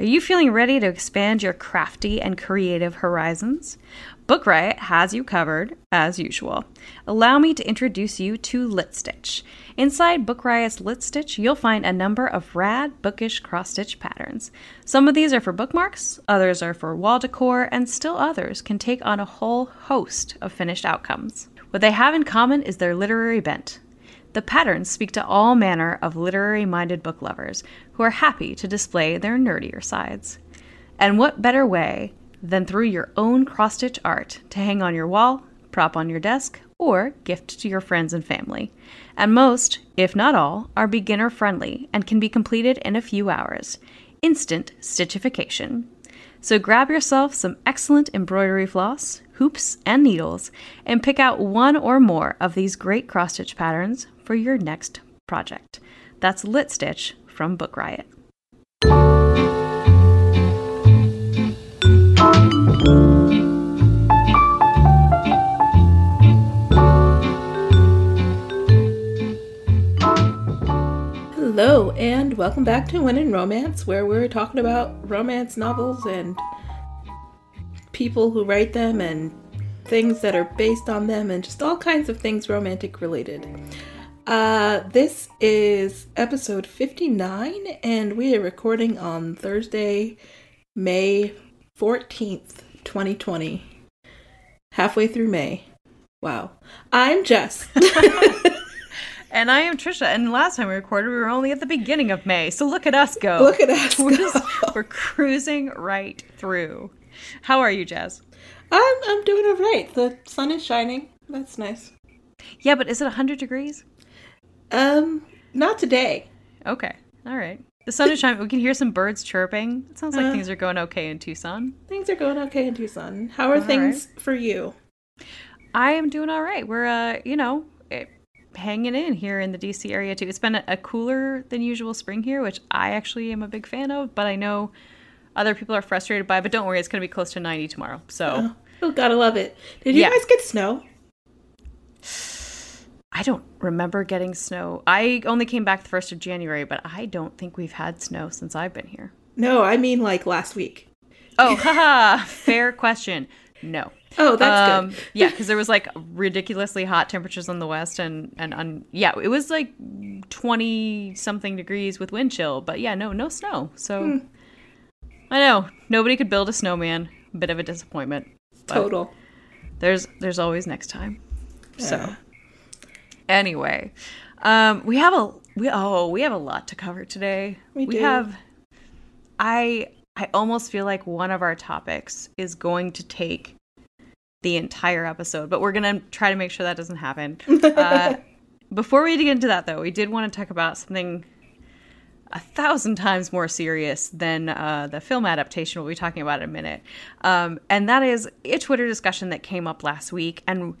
Are you feeling ready to expand your crafty and creative horizons? Book Riot has you covered, as usual. Allow me to introduce you to Lit Stitch. Inside Book Riot's Lit Stitch, you'll find a number of rad, bookish cross stitch patterns. Some of these are for bookmarks, others are for wall decor, and still others can take on a whole host of finished outcomes. What they have in common is their literary bent. The patterns speak to all manner of literary minded book lovers who are happy to display their nerdier sides. And what better way than through your own cross stitch art to hang on your wall, prop on your desk, or gift to your friends and family? And most, if not all, are beginner friendly and can be completed in a few hours. Instant stitchification. So grab yourself some excellent embroidery floss, hoops, and needles, and pick out one or more of these great cross stitch patterns for your next project. That's Lit Stitch from Book Riot. Hello, and welcome back to When in Romance, where we're talking about romance novels and people who write them and things that are based on them and just all kinds of things romantic related. Uh, this is episode 59, and we are recording on Thursday, May 14th, 2020. Halfway through May. Wow. I'm Jess. And I am Trisha. And last time we recorded, we were only at the beginning of May. So look at us go. Look at us We're, go. just- we're cruising right through. How are you, Jess? I'm, I'm doing all right. The sun is shining. That's nice. Yeah, but is it 100 degrees? Um, not today. Okay. All right. The sun is shining. We can hear some birds chirping. It sounds like Uh. things are going okay in Tucson. Things are going okay in Tucson. How are All things for you? I am doing all right. We're, uh, you know, eh, hanging in here in the DC area too. It's been a, cooler than usual spring here, which I actually am a big fan of, but I know other people are frustrated by. But don't worry, it's going to be close to 90 tomorrow. So oh, oh, gotta love it. Did you Yeah. guys get snow? I don't remember getting snow. I only came back the 1st of January, but I don't think we've had snow since I've been here. No, I mean like last week. Oh, haha. Fair question. No. Oh, that's um, good. yeah, because there was like ridiculously hot temperatures in the west, and and un- yeah, it was like twenty something degrees with wind chill. But yeah, no, no snow. So Hmm. I know nobody could build a snowman. Bit of a disappointment. Total. There's there's always next time. So anyway, um, we have a we oh we have a lot to cover today. We do. have. I I almost feel like one of our topics is going to take the entire episode, but we're gonna try to make sure that doesn't happen. uh, before we get into that, though, we did want to talk about something a thousand times more serious than uh, the film adaptation we'll be talking about in a minute, um, and that is a Twitter discussion that came up last week, and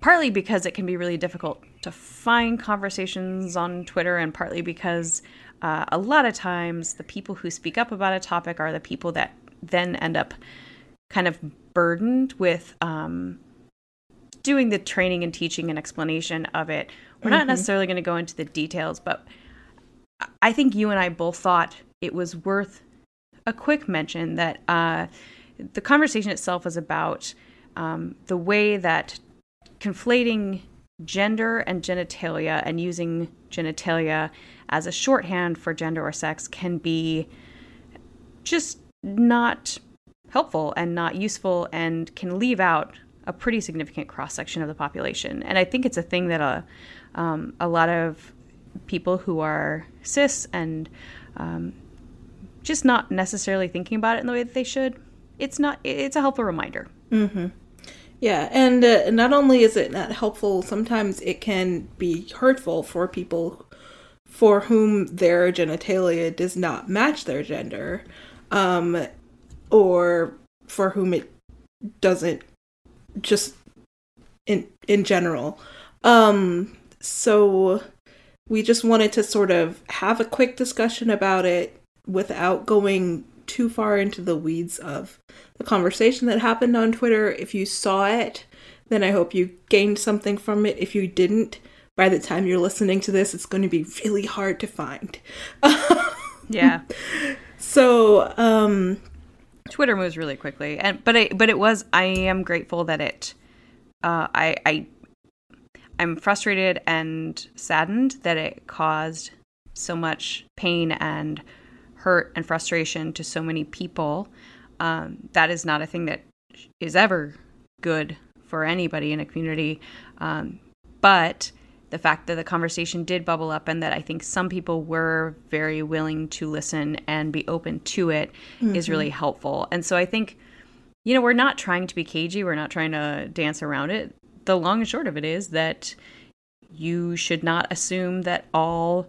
partly because it can be really difficult to find conversations on Twitter, and partly because uh, a lot of times the people who speak up about a topic are the people that then end up kind of burdened with um, doing the training and teaching and explanation of it. We're not necessarily going to go into the details, but I think you and I both thought it was worth a quick mention that uh, the conversation itself was about um, the way that conflating gender and genitalia and using genitalia as a shorthand for gender or sex can be just not helpful and not useful and can leave out a pretty significant cross section of the population. And I think it's a thing that a, um, a lot of people who are cis and um, just not necessarily thinking about it in the way that they should. It's not. It's a helpful reminder. Yeah, and uh, not only is it not helpful, sometimes it can be hurtful for people for whom their genitalia does not match their gender. um, or for whom it doesn't just in in general. Um, so we just wanted to sort of have a quick discussion about it without going too far into the weeds of the conversation that happened on Twitter. If you saw it, then I hope you gained something from it. If you didn't, by the time you're listening to this, it's going to be really hard to find. yeah. So, um Twitter moves really quickly. And but it but it was I am grateful that it uh I I I'm frustrated and saddened that it caused so much pain and hurt and frustration to so many people. Um, that is not a thing that is ever good for anybody in a community. Um, but the fact that the conversation did bubble up and that I think some people were very willing to listen and be open to it mm-hmm. is really helpful. And so I think, you know, we're not trying to be cagey, we're not trying to dance around it. The long and short of it is that you should not assume that all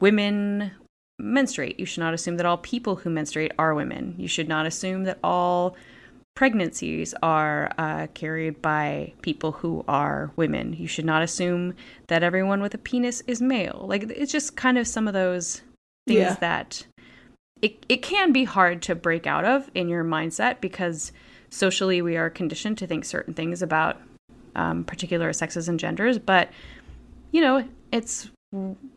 women menstruate. You should not assume that all people who menstruate are women. You should not assume that all pregnancies are uh, carried by people who are women. You should not assume that everyone with a penis is male. Like it's Jess kind of some of those things yeah. that it it can be hard to break out of in your mindset because socially we are conditioned to think certain things about um, particular sexes and genders. But you know, it's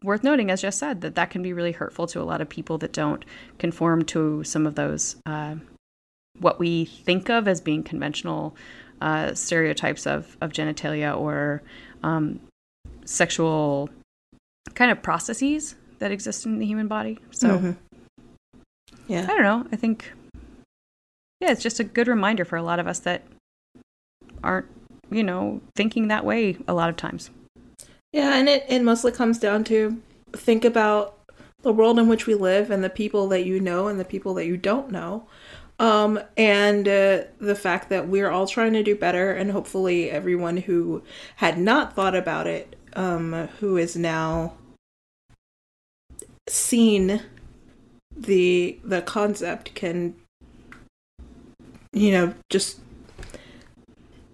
worth noting, as just said, that that can be really hurtful to a lot of people that don't conform to some of those. Uh, what we think of as being conventional uh, stereotypes of, of genitalia or um, sexual kind of processes that exist in the human body. So, mm-hmm. yeah, I don't know. I think, yeah, it's just a good reminder for a lot of us that aren't, you know, thinking that way a lot of times. Yeah, and it, it mostly comes down to think about the world in which we live and the people that you know and the people that you don't know um, and uh, the fact that we're all trying to do better, and hopefully everyone who had not thought about it, um, who is now seen the the concept, can you know just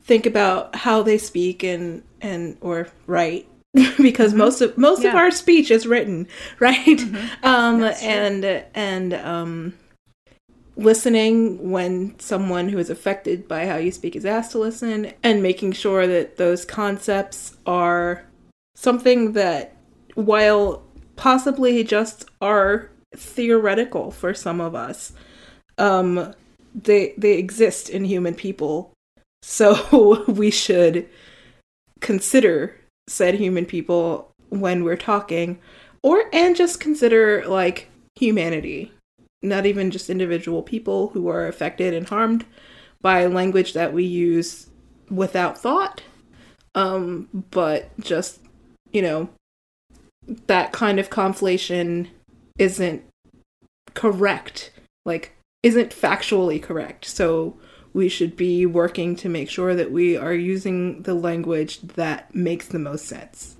think about how they speak and and or write because mm-hmm. most of most yeah. of our speech is written right mm-hmm. um and and um listening when someone who is affected by how you speak is asked to listen and making sure that those concepts are something that while possibly just are theoretical for some of us um they they exist in human people. So we should consider said human people when we're talking or and just consider like humanity not even just individual people who are affected and harmed by language that we use without thought, um, but just, you know, that kind of conflation isn't correct, like, isn't factually correct. So we should be working to make sure that we are using the language that makes the most sense.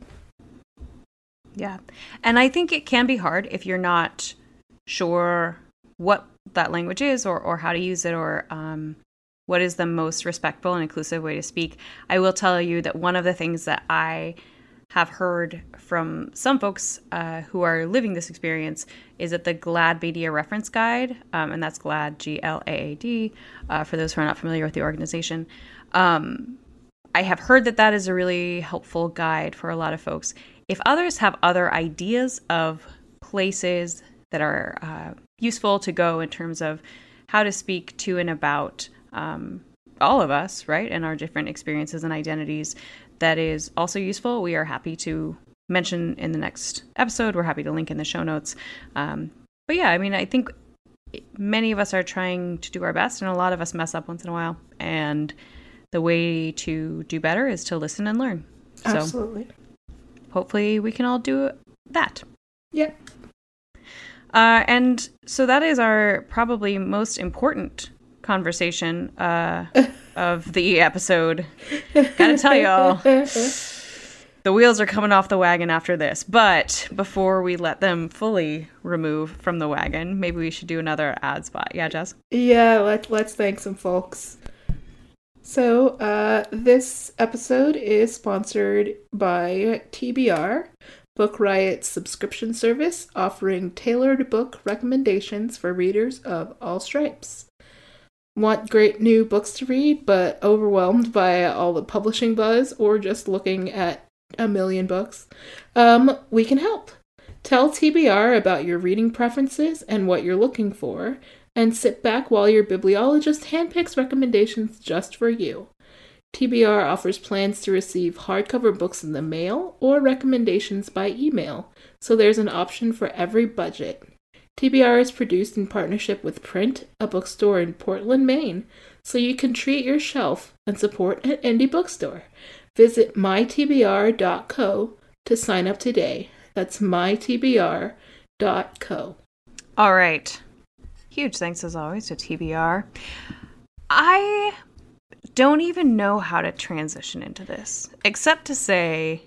Yeah. And I think it can be hard if you're not sure what that language is or, or how to use it or um, what is the most respectful and inclusive way to speak. I will tell you that one of the things that I have heard from some folks uh, who are living this experience is that the GLAAD Media Reference Guide, um, and that's GLAAD, G L A A D, uh, for those who are not familiar with the organization. Um, I have heard that that is a really helpful guide for a lot of folks. If others have other ideas of places that are uh, useful to go in terms of how to speak to and about um, all of us, right, and our different experiences and identities. That is also useful. We are happy to mention in the next episode. We're happy to link in the show notes. Um, but yeah, I mean, I think many of us are trying to do our best, and a lot of us mess up once in a while. And the way to do better is to listen and learn. Absolutely. So hopefully, we can all do that. Yep. Uh, and so that is our probably most important conversation uh, of the episode. Gotta tell y'all. the wheels are coming off the wagon after this. But before we let them fully remove from the wagon, maybe we should do another ad spot. Yeah, Jess? Yeah, let, let's thank some folks. So, uh, this episode is sponsored by TBR, Book Riot's subscription service offering tailored book recommendations for readers of all stripes. Want great new books to read, but overwhelmed by all the publishing buzz or just looking at a million books? Um, we can help. Tell TBR about your reading preferences and what you're looking for, and sit back while your bibliologist handpicks recommendations just for you. TBR offers plans to receive hardcover books in the mail or recommendations by email, so there's an option for every budget. TBR is produced in partnership with Print, a bookstore in Portland, Maine, so you can treat your shelf and support an indie bookstore. Visit mytbr.co to sign up today. That's mytbr.co. All right. Huge thanks as always to TBR. I don't even know how to transition into this, except to say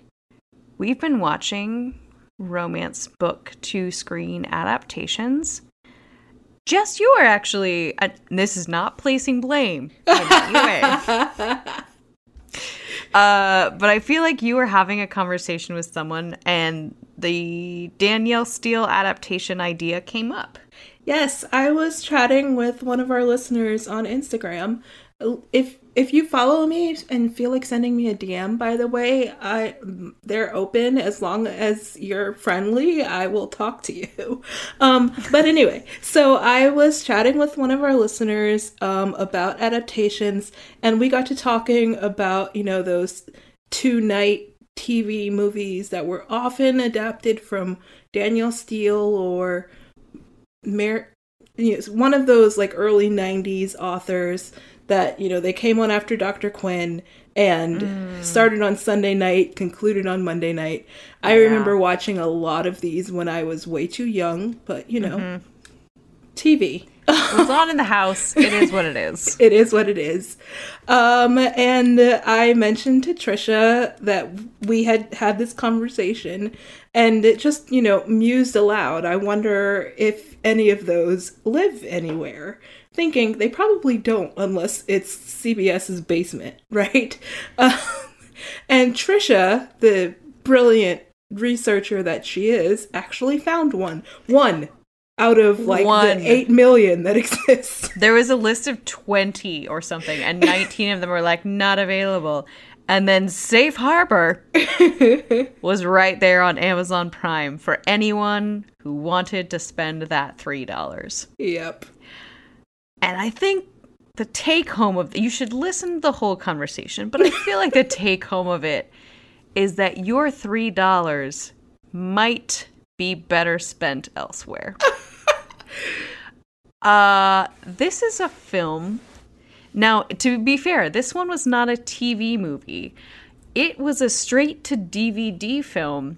we've been watching romance book to screen adaptations. Jess, you are actually, uh, this is not placing blame. Uh, but I feel like you were having a conversation with someone and the Danielle Steel adaptation idea came up. Yes, I was chatting with one of our listeners on Instagram. If if you follow me and feel like sending me a DM, by the way, I they're open as long as you're friendly. I will talk to you. Um, but anyway, so I was chatting with one of our listeners um, about adaptations, and we got to talking about you know those two night TV movies that were often adapted from Danielle Steel or Mer- one of those like early 90s authors that you know they came on after Dr. Quinn and mm. started on Sunday night, concluded on Monday night. I yeah. remember watching a lot of these when I was way too young, but you know, mm-hmm. TV. it's on in the house. It is what it is. it is what it is. Um, and I mentioned to Trisha that we had had this conversation, and it just you know mused aloud. I wonder if any of those live anywhere thinking they probably don't unless it's CBS's basement, right? Um, and Trisha, the brilliant researcher that she is, actually found one. One out of like one. the 8 million that exists. There was a list of 20 or something, and 19 of them were like not available. And then Safe Harbour was right there on Amazon Prime for anyone who wanted to spend that $3. Yep. And I think the take home of you should listen to the whole conversation, but I feel like the take home of it is that your three dollars might be better spent elsewhere. uh, this is a film. Now, to be fair, this one was not a TV movie. It was a straight to DVD film.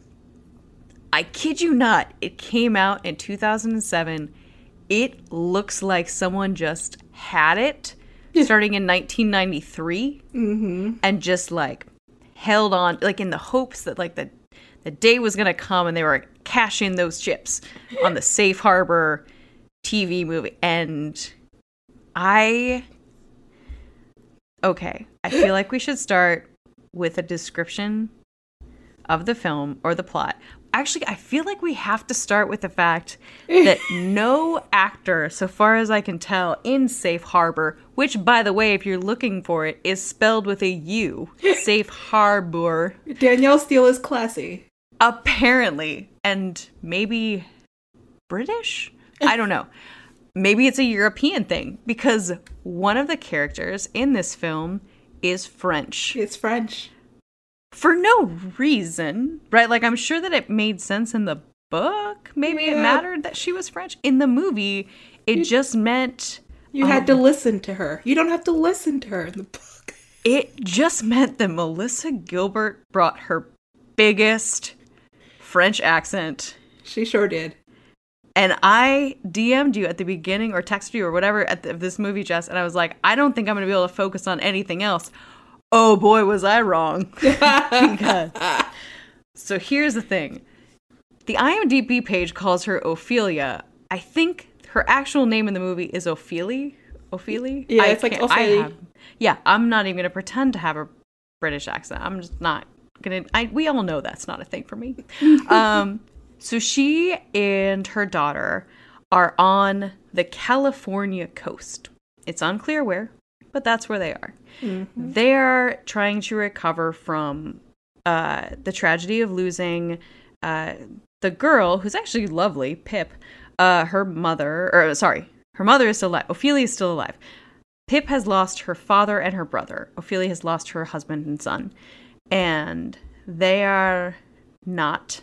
I kid you not, it came out in 2007 it looks like someone just had it starting in 1993 mm-hmm. and just like held on like in the hopes that like the the day was gonna come and they were cashing those chips on the safe harbour tv movie. And i okay i feel like we should start with a description of the film or the plot actually, I feel like we have to start with the fact that no actor, so far as I can tell, in Safe Harbour, which, by the way, if you're looking for it, is spelled with a U, Safe Harbour. Danielle Steel is classy. Apparently. And maybe British? I don't know. maybe it's a European thing because one of the characters in this film is French. It's French for no reason, right? Like I'm sure that it made sense in the book. Maybe yeah. it mattered that she was French. In the movie, it you, just meant you um, had to um, listen to her. You don't have to listen to her in the book. It just meant that Melissa Gilbert brought her biggest French accent. She sure did. And I DM'd you at the beginning or texted you or whatever at the, this movie, Jess, and I was like, I don't think I'm going to be able to focus on anything else oh boy, was I wrong. so here's the thing the IMDb page calls her Ophelia. I think her actual name in the movie is Ophelia. Ophelia? Yeah, I it's like can't- I Ophélie. have- yeah, I'm not even going to pretend to have a British accent. I'm just not going to. We all know that's not a thing for me. um, so she and her daughter are on the California coast. It's unclear where, but that's where they are. They're trying to recover from uh, the tragedy of losing uh, the girl, who's actually lovely, Pip. Uh, her mother, or sorry, her mother is still alive. Ophelia is still alive. Pip has lost her father and her brother. Ophelia has lost her husband and son. And they are not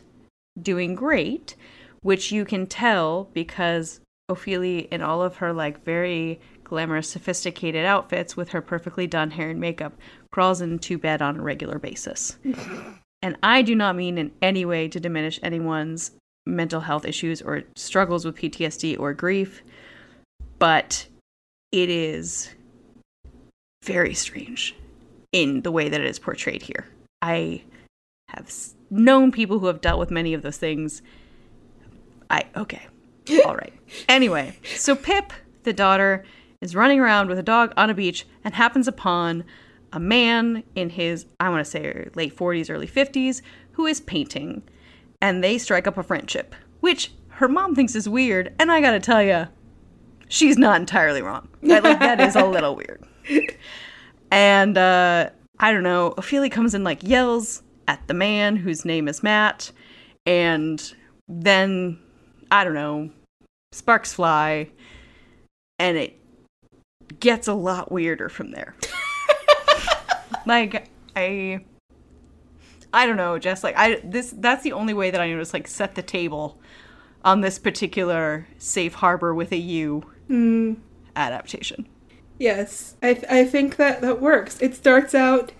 doing great, which you can tell because Ophelia, in all of her like very glamorous, sophisticated outfits with her perfectly done hair and makeup, crawls into bed on a regular basis. and I do not mean in any way to diminish anyone's mental health issues or struggles with PTSD or grief, but it is very strange in the way that it is portrayed here. I have known people who have dealt with many of those things. I okay. All right. Anyway, so Pip, the daughter, is running around with a dog on a beach and happens upon a man in his I want to say late 40s, early 50s who is painting and they strike up a friendship, which her mom thinks is weird, and I got to tell you, she's not entirely wrong. Like, that is a little weird. And uh, I don't know, Ophelia comes and like yells at the man whose name is Matt, and then I don't know, sparks fly, and it gets a lot weirder from there. like I I don't know, just like I this that's the only way that I know to like set the table on this particular safe harbour with a U mm. adaptation. Yes, I th- I think that that works. It starts out,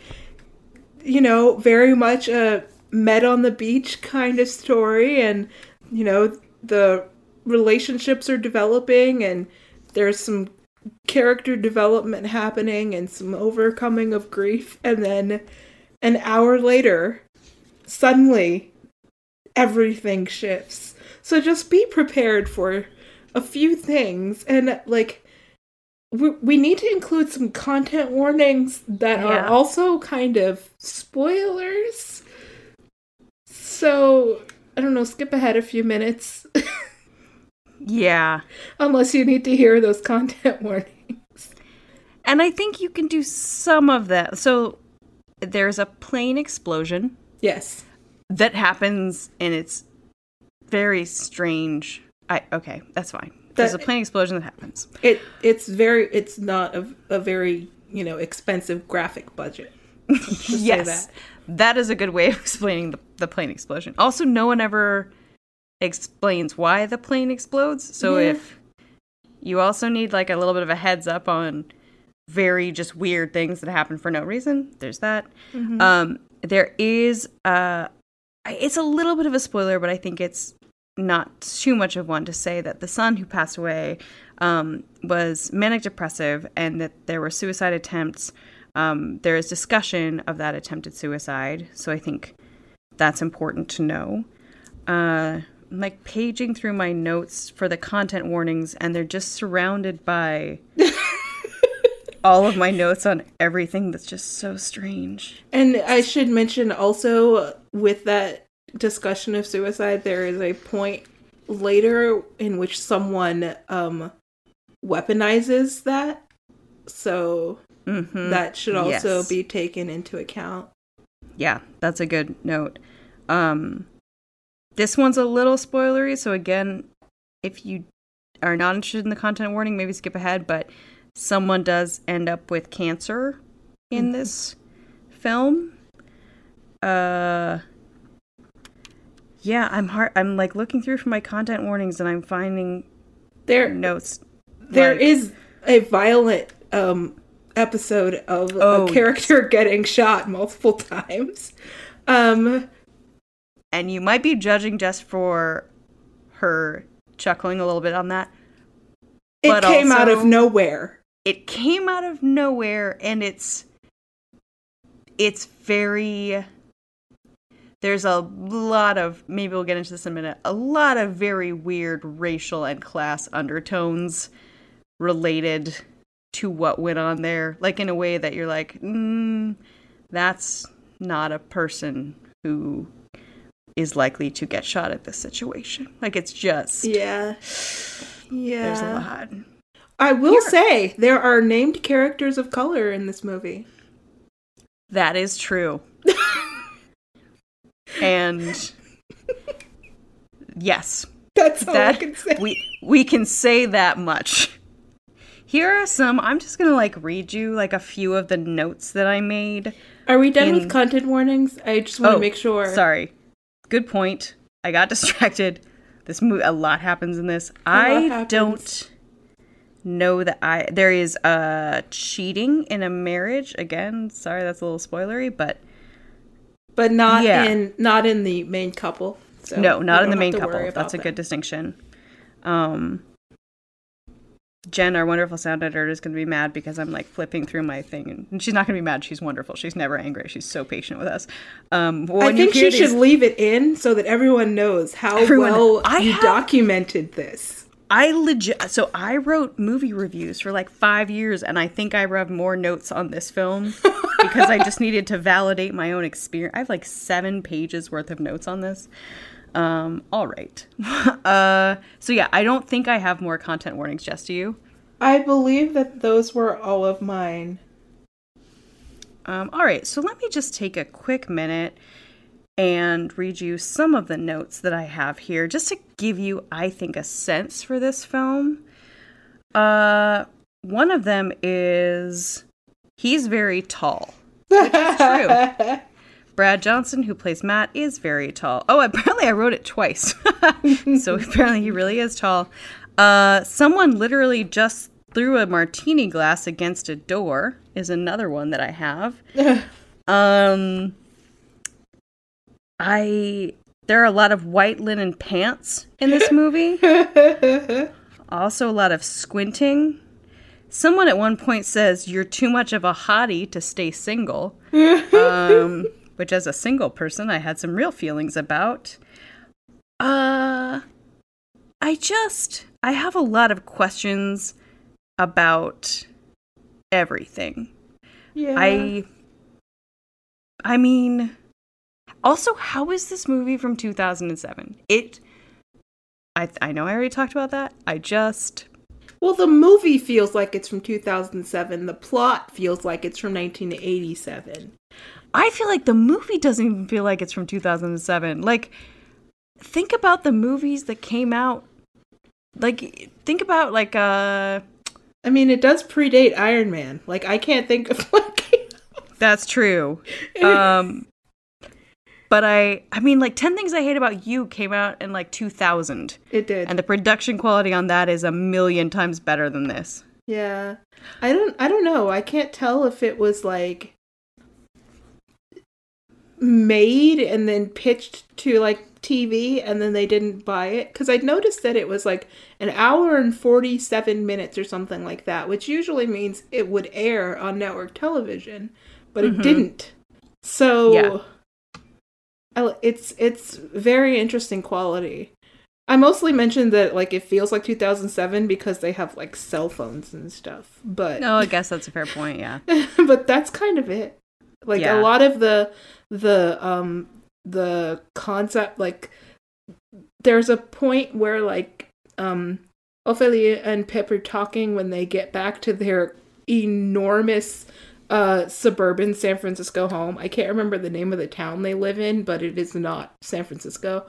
you know, very much a met on the beach kind of story, and you know the relationships are developing, and there's some character development happening, and some overcoming of grief, and then an hour later, suddenly everything shifts. So just be prepared for a few things, and like we, we need to include some content warnings that Yeah. are also kind of spoilers. So, I don't know, skip ahead a few minutes Yeah. unless you need to hear those content warnings. And I think you can do some of that. So there's a plane explosion Yes. that happens and it's very strange. I okay, that's fine. There's a plane explosion that happens. It it's very it's not a, a very, you know, expensive graphic budget. Let's just say yes. that. that is a good way of explaining the, the plane explosion. Also, no one ever explains why the plane explodes. So Yeah. if you also need like a little bit of a heads up on very just weird things that happen for no reason, there's that. Um, there is uh, it's a little bit of a spoiler, but I think it's not too much of one to say that the son who passed away um, was manic depressive and that there were suicide attempts. Um, there is discussion of that attempted suicide, so I think that's important to know. Uh, like paging through my notes for the content warnings, and they're just surrounded by all of my notes on everything that's just so strange. And I should mention also with that discussion of suicide, there is a point later in which someone um, weaponizes that. So hmm that should also Yes. be taken into account. Yeah, that's a good note. Um, this one's a little spoilery, so again, if you are not interested in the content warning, maybe skip ahead. But someone does end up with cancer in this film. Uh, yeah, I'm hard. I'm like looking through for my content warnings, and I'm finding There, notes. there like- is a violent um, episode of Oh, a character getting shot multiple times. Um, and you might be judging just for her chuckling a little bit on that. it But came out of nowhere. it came out of nowhere and it's it's very there's a lot of maybe we'll get into this in a minute a lot of very weird racial and class undertones related to what went on there like in a way that you're like mm, that's not a person who is likely to get shot at this situation like it's just Yeah. Yeah. there's a lot I will say there are named characters of color in this movie. that is true and yes That's all I that can say. we we can say that much. Here are some. I'm just gonna like read you like a few of the notes that I made. Are we done in- with content warnings? I just want to oh, make sure. Oh, Sorry. Good point. I got distracted. This movie, a lot happens in this. lot I don't know that I there is uh cheating in a marriage. Again, sorry, that's a little spoilery, but But not Yeah. in not in the main couple. So no, not in the main couple. That's a them. good distinction. Um, Jen, our wonderful sound editor, is going to be mad because I'm like flipping through my thing, and she's not going to be mad. She's wonderful. She's never angry. She's so patient with us. Um, I think she hear should leave it in so that everyone knows how Everyone- well I you have- documented this. I legit. So I wrote movie reviews for like five years, and I think I have more notes on this film because I just needed to validate my own experience. I have like seven pages worth of notes on this. Um, all right. uh, so yeah, I don't think I have more content warnings. Just to you. I believe that those were all of mine. Um, all right, so let me just take a quick minute and read you some of the notes that I have here, just to give you, I think, a sense for this film. Uh, one of them is he's very tall. true. Brad Johnson, who plays Matt, is very tall. Oh, apparently I wrote it twice. so apparently he really is tall. Uh, someone literally just threw a martini glass against a door is another one that I have. um, I there are a lot of white linen pants in this movie. also a lot of squinting. Someone at one point says you're too much of a hottie to stay single um, which as a single person I had some real feelings about. Uh, I just I have a lot of questions about everything. yeah. I I mean also how is this movie from 2007? It I I know I already talked about that. I just Well, the movie feels like it's from 2007. The plot feels like it's from 1987. I feel like the movie doesn't even feel like it's from 2007. Like, think about the movies that came out. Like, think about like uh, I mean, it does predate Iron Man. Like, I can't think of like. that's true. Um, but I, I mean, like Ten Things I Hate About You came out in like 2000, it did. and the production quality on that is a million times better than this. Yeah. I don't I don't know. I can't tell if it was like made and then pitched to like TV and then they didn't buy it cuz I noticed that it was like an hour and 47 minutes or something like that, which usually means it would air on network television, but it mm-hmm. didn't. So Yeah. I- it's it's very interesting quality. I mostly mentioned that like it feels like 2007 because they have like cell phones and stuff. But No, I guess that's a fair point. Yeah. but that's kind of it. Like Yeah. a lot of the the um the concept like there's a point where like um Ophelia and Pip are talking when they get back to their enormous uh suburban San Francisco home. I can't remember the name of the town they live in, but it is not San Francisco.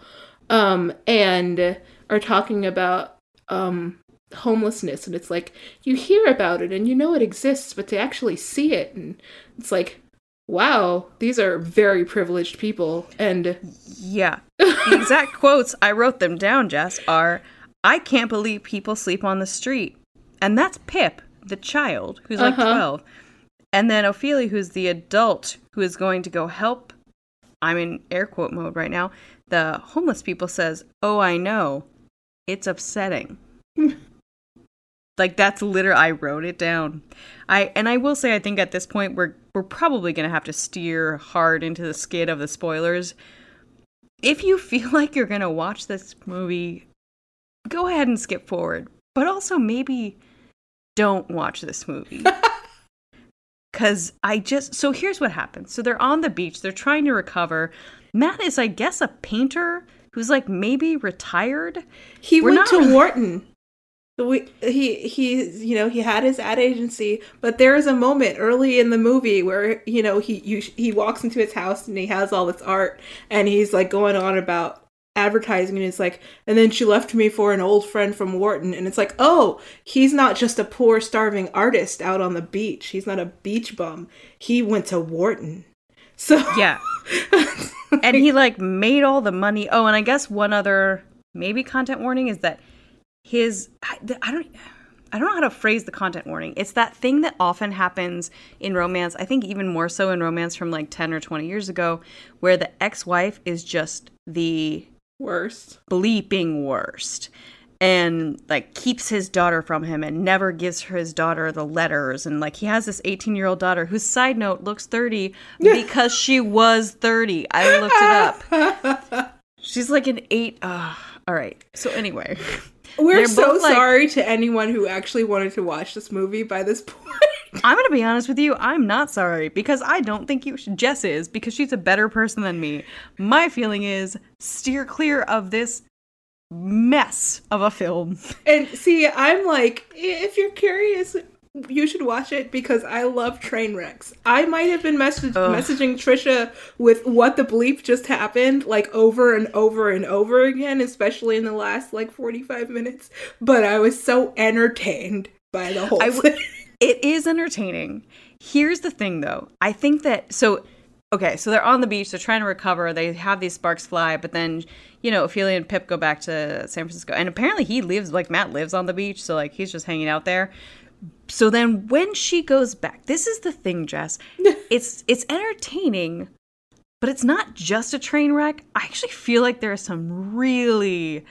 Um and are talking about um homelessness and it's like you hear about it and you know it exists but to actually see it and it's like wow these are very privileged people and Yeah. The exact quotes, I wrote them down, Jess, are I can't believe people sleep on the street. And that's Pip, the child, who's like Uh-huh. 12. And then Ophelia, who's the adult who is going to go help. I'm in air quote mode right now. The homeless people says, Oh, I know. It's upsetting. Like that's literally I wrote it down. I and I will say I think at this point we're we're probably going to have to steer hard into the skid of the spoilers. If you feel like you're going to watch this movie, go ahead and skip forward. But also maybe don't watch this movie. Cuz I just so here's what happens. So they're on the beach, they're trying to recover. Matt is I guess a painter who's like maybe retired. He We're went to Wharton. We, he he you know he had his ad agency, but there is a moment early in the movie where you know he you, he walks into his house and he has all this art and he's like going on about advertising and it's like and then she left me for an old friend from Wharton and it's like oh he's not just a poor starving artist out on the beach he's not a beach bum he went to Wharton so Yeah. and he like made all the money. Oh, and I guess one other maybe content warning is that his I, I don't I don't know how to phrase the content warning. It's that thing that often happens in romance. I think even more so in romance from like 10 or 20 years ago where the ex-wife is just the worst bleeping worst and like keeps his daughter from him and never gives his daughter the letters. And like he has this 18 year old daughter whose side note looks 30 because she was 30 i looked it up. She's like an eight uh, all right. So anyway We're so like- sorry to anyone who actually wanted to watch this movie by this point. i'm gonna be honest with you i'm not sorry because i don't think you should jess is because she's a better person than me my feeling is steer clear of this mess of a film and see, I'm like, if you're curious, you should watch it because I love train wrecks. I might have been message- Ugh. messaging Trisha with what the bleep just happened, like over and over and over again, especially in the last like 45 minutes. But I was so entertained by the whole w- thing. It is entertaining. Here's the thing though. I think that so okay, so they're on the beach, they're trying to recover, they have these sparks fly, but then, you know, Ophelia and Pip go back to San Francisco. And apparently he lives like Matt lives on the beach, so like he's just hanging out there. So then when she goes back, this is the thing, Jess. it's it's entertaining, but it's not just a train wreck. I actually feel like there are some really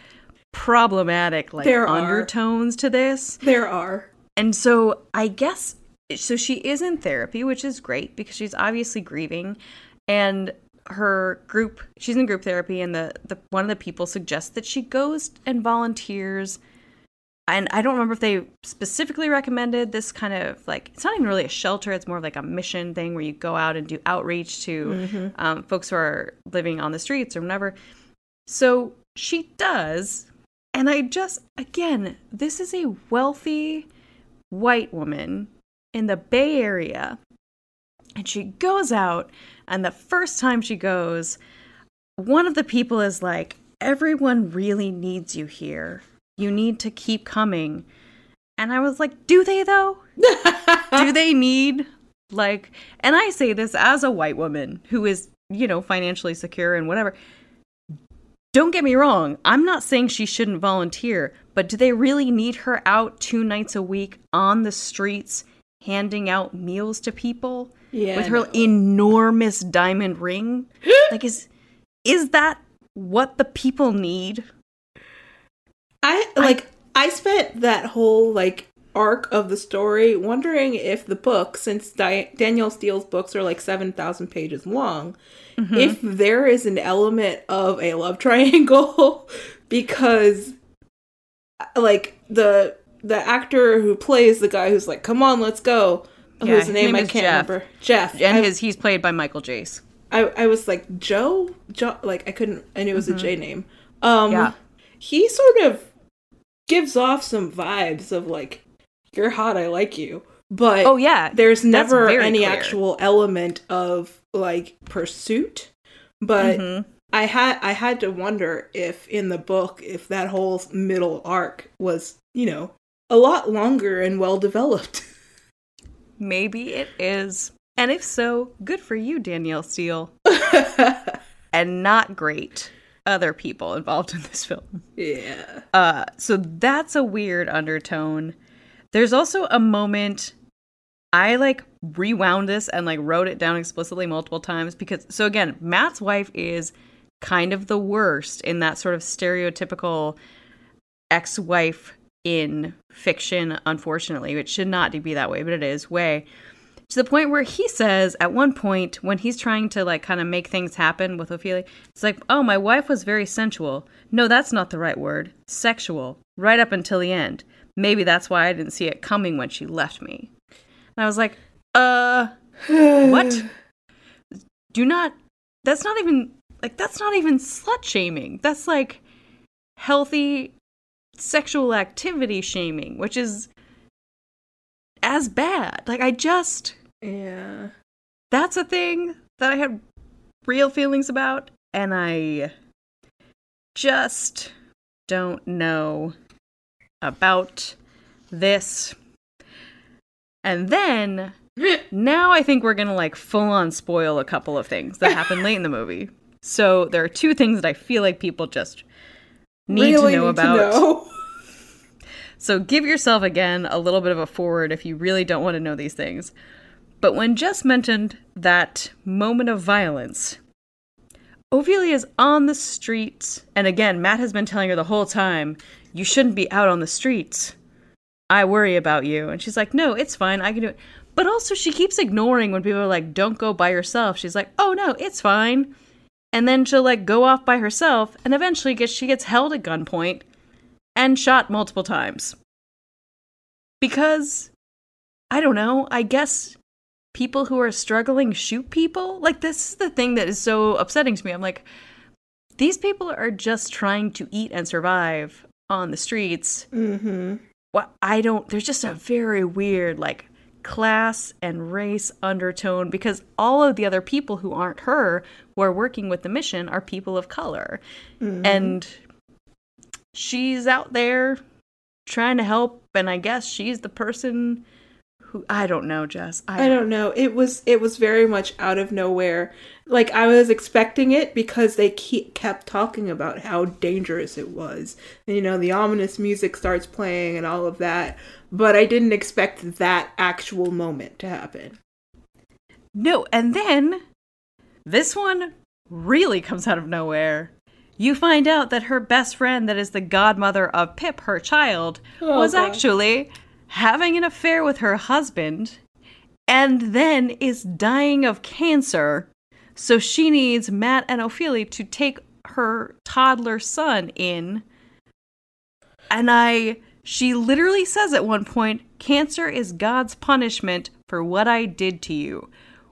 problematic like There are. undertones to this. There are. And so I guess so she is in therapy, which is great because she's obviously grieving and her group she's in group therapy and the, the one of the people suggests that she goes and volunteers and I don't remember if they specifically recommended this kind of like it's not even really a shelter it's more of like a mission thing where you go out and do outreach to um, folks who are living on the streets or whatever so she does and I just again this is a wealthy white woman in the Bay Area. And she goes out, and the first time she goes, one of the people is like, Everyone really needs you here. You need to keep coming. And I was like, Do they though? Do they need, like, and I say this as a white woman who is, you know, financially secure and whatever. Don't get me wrong, I'm not saying she shouldn't volunteer, but do they really need her out two nights a week on the streets handing out meals to people Yeah, with her no. enormous diamond ring? like is is that what the people need? I like I spent that whole like arc of the story wondering if the book since Di- Danielle Steel's books are like 7,000 pages long if there is an element of a love triangle because like the the actor who plays the guy who's like come on let's go Yeah, whose his name, name I is can't Jeff. remember Jeff And I, his he's played by Michael Jace. I, I was like Joe Joe like I couldn't I knew it was a J name um Yeah. he sort of gives off some vibes of like you're hot i like you but Oh yeah. there's never any clear. actual element of like pursuit but Mhm. i had i had to wonder if in the book if that whole middle arc was you know a lot longer and well developed Maybe it is. And if so, good for you, Danielle Steel. and not great other people involved in this film. yeah Uh, so that's a weird undertone. There's also a moment I like rewound this and like wrote it down explicitly multiple times because so again, Matt's wife is kind of the worst in that sort of stereotypical ex-wife in fiction, unfortunately. It should not be that way, but it is way. To the point where he says at one point when he's trying to like kind of make things happen with Ophelia, it's like, oh, my wife was very sensual. No, that's not the right word. Sexual. Right up until the end. Maybe that's why I didn't see it coming when she left me. And I was like, uh, what? Do not, that's not even, like, that's not even slut shaming. That's like healthy sexual activity shaming, which is as bad. Like I just Yeah. that's a thing that I had real feelings about and I just don't know about this. And then now I think we're going to like full on spoil a couple of things that happen late in the movie. So there are two things that I feel like people just need Really to know need about. know. So give yourself again a little bit of a forward if you really don't want to know these things. But when Jess mentioned that moment of violence, Ophelia's on the streets, and again, Matt has been telling her the whole time, you shouldn't be out on the streets. I worry about you. And she's like, no, it's fine. I can do it. But also, she keeps ignoring when people are like, don't go by yourself. She's like, oh no, it's fine. And then she'll like go off by herself, and eventually she gets held at gunpoint and shot multiple times. Because, I don't know, I guess people who are struggling shoot people? Like, this is the thing that is so upsetting to me. I'm like, these people are just trying to eat and survive on the streets. Mm-hmm. What I don't, there's just a very weird, like, class and race undertone because all of the other people who aren't her who are working with the mission are people of color. And she's out there trying to help and I guess she's the person who I don't know, Jess. I don't know. It was it was very much out of nowhere. Like I was expecting it because they keep, kept talking about how dangerous it was. And, you know, the ominous music starts playing and all of that. But I didn't expect that actual moment to happen. No, and then this one really comes out of nowhere. You find out that her best friend, that is the godmother of Pip, her child, Oh, was God. actually having an affair with her husband and then is dying of cancer. So she needs Matt and Ophelia to take her toddler son in. And I, she literally says at one point, cancer is God's punishment for what I did to you.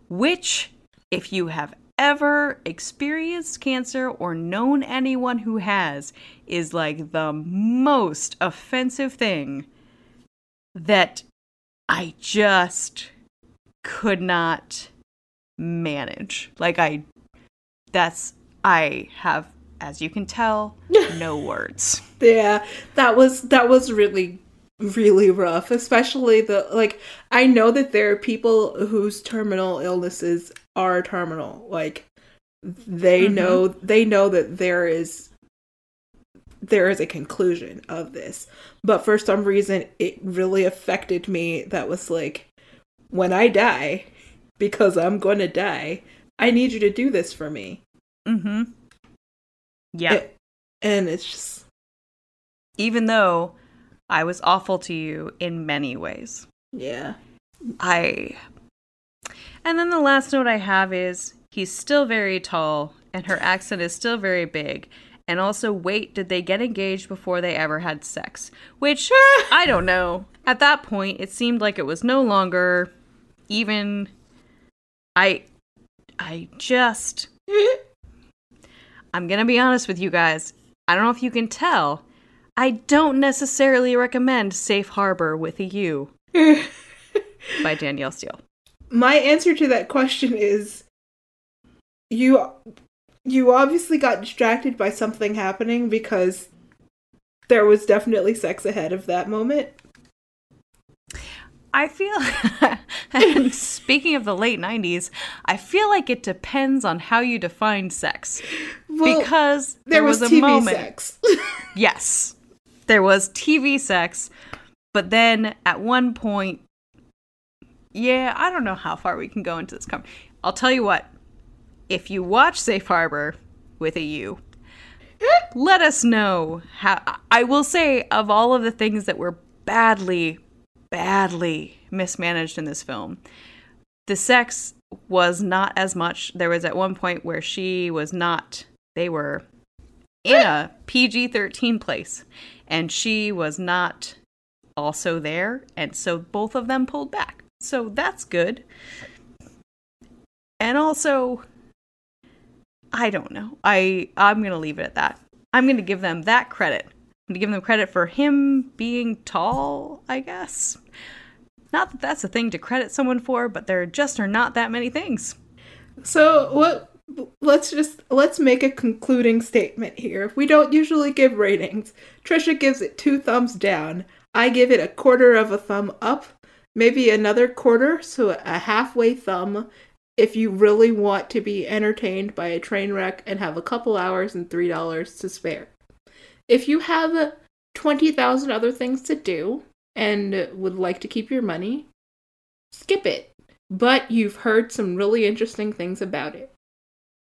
Which, if you have ever experienced cancer or known anyone who has, is like the most offensive thing that I just could not manage. Like, I, that's, I have, as you can tell, no words. Yeah, that was that was really really rough, especially the like I know that there are people whose terminal illnesses are terminal. Like they Mhm. know they know that there is there is a conclusion of this. But for some reason it really affected me that was like when I die because I'm going to die, I need you to do this for me. Mm-hmm. Yeah. It- and it's just Even though I was awful to you in many ways. yeah. I. And then the last note I have is he's still very tall and her accent is still very big. And also, wait, did they get engaged before they ever had sex? Which, I don't know. At that point, it seemed like it was no longer even. I. I just. I'm gonna be honest with you guys. I don't know if you can tell. I don't necessarily recommend Safe Harbour with a U by Danielle Steel. my answer to that question is you you obviously got distracted by something happening because there was definitely sex ahead of that moment. I feel, and speaking of the late 90s, I feel like it depends on how you define sex. Well, because there, there, was, a TV moment. sex. Yes, there was TV sex, but then at one point, yeah, I don't know how far we can go into this. Com- I'll tell you what. If you watch Safe Harbour with a U, let us know how. I will say, of all of the things that were badly, badly mismanaged in this film, the sex was not as much. There was at one point where she was not, they were in a PG 13 place, and she was not also there. And so both of them pulled back. So that's good. And also, I don't know. I I'm to leave it at that. I'm to give them that credit. I'm to give them credit for him being tall, I guess. Not that that's a thing to credit someone for, but there just are not that many things. So what? Let's just let's make a concluding statement here. We don't usually give ratings. Trisha gives it two thumbs down. I give it a quarter of a thumb up, maybe another quarter, so a halfway thumb. If you really want to be entertained by a train wreck and have a couple hours and three dollars to spare. If you have twenty thousand other things to do, and would like to keep your money, skip it. But you've heard some really interesting things about it.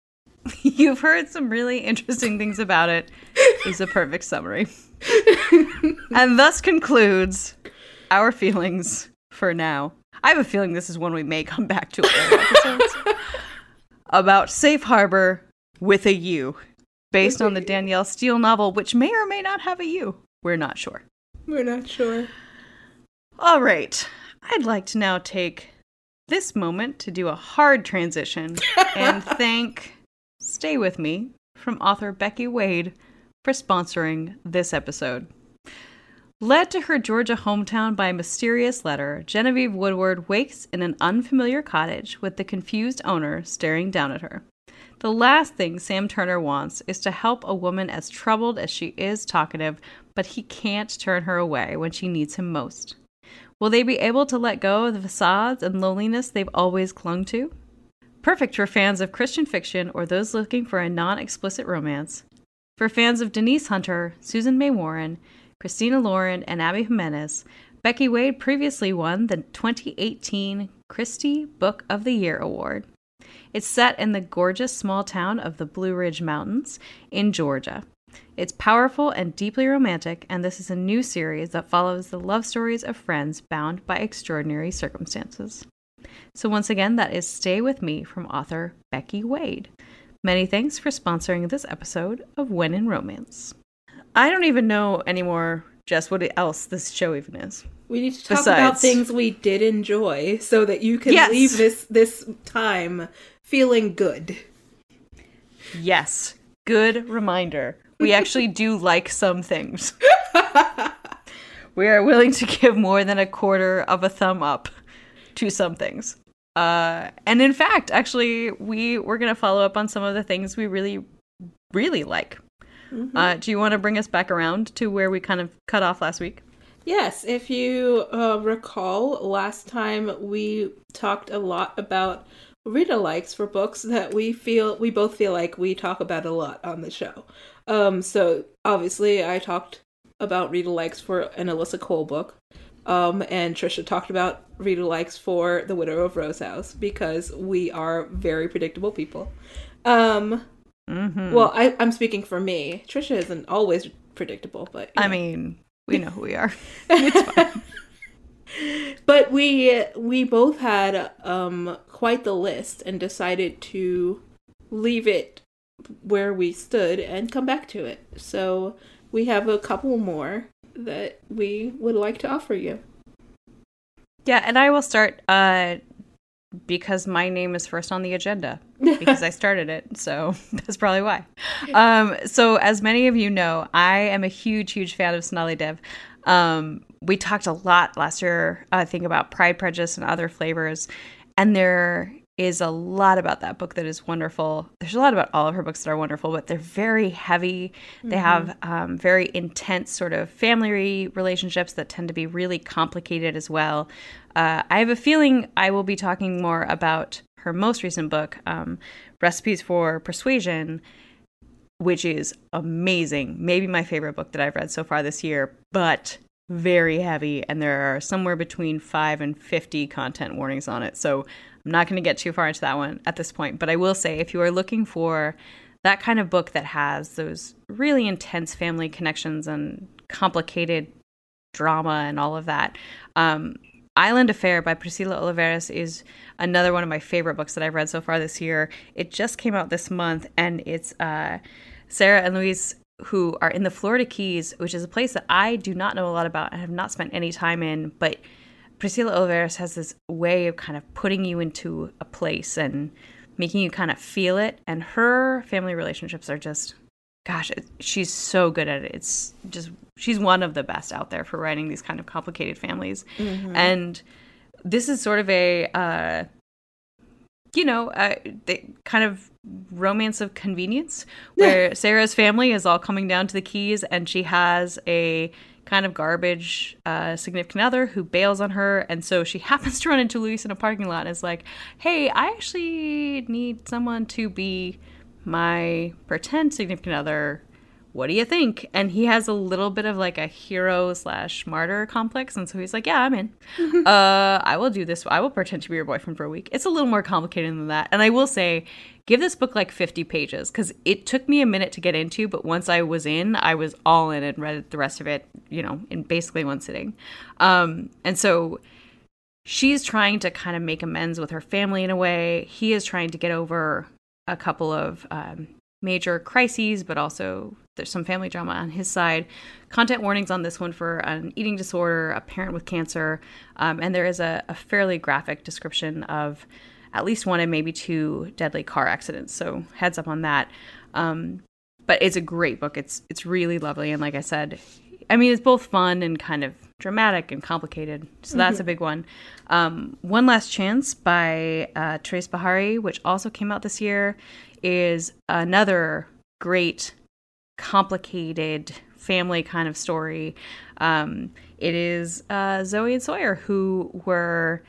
You've heard some really interesting things about it is a perfect summary. and thus concludes our feelings for now. I have a feeling this is one we may come back to episodes about Safe Harbour with a U, based on the Danielle Steel novel, which may or may not have a U. We're not sure. We're not sure. All right. I'd like to now take this moment to do a hard transition and thank Stay With Me from author Becky Wade for sponsoring this episode. Led to her Georgia hometown by a mysterious letter, Genevieve Woodward wakes in an unfamiliar cottage with the confused owner staring down at her. The last thing Sam Turner wants is to help a woman as troubled as she is talkative, but he can't turn her away when she needs him most. Will they be able to let go of the facades and loneliness they've always clung to? Perfect for fans of Christian fiction or those looking for a non explicit romance. For fans of Denise Hunter, Susan May Warren, Christina Lauren, and Abby Jimenez, Becky Wade previously won the 2018 Christy Book of the Year Award. It's set in the gorgeous small town of the Blue Ridge Mountains in Georgia. It's powerful and deeply romantic, and this is a new series that follows the love stories of friends bound by extraordinary circumstances. So, once again, that is Stay With Me from author Becky Wade. Many thanks for sponsoring this episode of When in Romance. I don't even know anymore, Jess, what else this show even is. We need to talk Besides. about things we did enjoy so that you can yes. leave this this time feeling good. Yes. Good reminder we actually do like some things. we are willing to give more than a quarter of a thumb up to some things. Uh, and in fact, actually, we we're gonna follow up on some of the things we really, really like. Mm-hmm. Uh, do you want to bring us back around to where we kind of cut off last week? Yes, if you uh, recall, last time we talked a lot about read alikes for books that we feel we both feel like we talk about a lot on the show. Um, so obviously, I talked about read alikes for an Alyssa Cole book. Um, and Trisha talked about read alikes for The Widow of Rose House because we are very predictable people. Um, mm-hmm. Well, I, am speaking for me. Trisha isn't always predictable, but I mean, we know who we are. it's fine. but we we both had um, quite the list and decided to leave it where we stood and come back to it. So we have a couple more that we would like to offer you. Yeah, and I will start uh, because my name is first on the agenda because I started it. So that's probably why. Um, so, as many of you know, I am a huge, huge fan of Sonali Dev. Um, we talked a lot last year, I think, about Pride, Prejudice, and other flavors. And there is a lot about that book that is wonderful. There's a lot about all of her books that are wonderful, but they're very heavy. Mm-hmm. They have um, very intense sort of family relationships that tend to be really complicated as well. Uh, I have a feeling I will be talking more about her most recent book, um, Recipes for Persuasion, which is amazing. Maybe my favorite book that I've read so far this year, but very heavy. And there are somewhere between five and 50 content warnings on it. So I'm not going to get too far into that one at this point, but I will say if you are looking for that kind of book that has those really intense family connections and complicated drama and all of that. Um, Island Affair by Priscilla Oliveras is another one of my favorite books that I've read so far this year. It just came out this month, and it's uh, Sarah and Luis who are in the Florida Keys, which is a place that I do not know a lot about and have not spent any time in, but Priscilla Oliveras has this way of kind of putting you into a place and making you kind of feel it. And her family relationships are just, gosh, she's so good at it. It's just, she's one of the best out there for writing these kind of complicated families. Mm-hmm. And this is sort of a, uh, you know, uh, the kind of romance of convenience where Sarah's family is all coming down to the Keys and she has a kind of garbage uh, significant other who bails on her. And so she happens to run into Luis in a parking lot and is like, hey, I actually need someone to be my pretend significant other what do you think? And he has a little bit of like a hero slash martyr complex. And so he's like, yeah, I'm in. uh, I will do this. I will pretend to be your boyfriend for a week. It's a little more complicated than that. And I will say, give this book like 50 pages because it took me a minute to get into. But once I was in, I was all in and read the rest of it, you know, in basically one sitting. Um, and so she's trying to kind of make amends with her family in a way. He is trying to get over a couple of um, major crises, but also there's some family drama on his side. Content warnings on this one for an eating disorder, a parent with cancer, um, and there is a, a, fairly graphic description of at least one and maybe two deadly car accidents. So heads up on that. Um, but it's a great book. It's it's really lovely, and like I said, I mean it's both fun and kind of dramatic and complicated. So that's mm-hmm. a big one. Um, one Last Chance by uh, Trace Bahari, which also came out this year, is another great complicated family kind of story. Um, it is uh, Zoe and Sawyer who were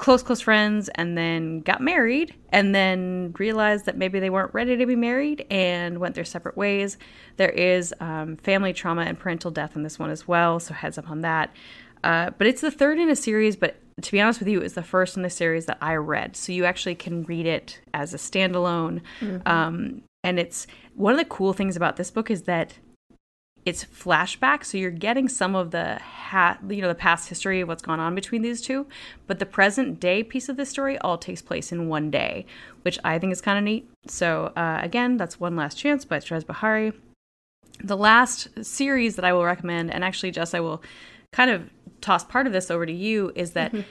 close, close friends and then got married and then realized that maybe they weren't ready to be married and went their separate ways. There is um, family trauma and parental death in this one as well, so heads up on that. Uh, but it's the third in a series, but to be honest with you, it's the first in the series that I read. So you actually can read it as a standalone. Mm-hmm. Um, and it's one of the cool things about this book is that it's flashback so you're getting some of the ha- you know the past history of what's gone on between these two but the present day piece of this story all takes place in one day which i think is kind of neat so uh, again that's one last chance by Trace Bahari the last series that i will recommend and actually jess i will kind of toss part of this over to you is that mm-hmm.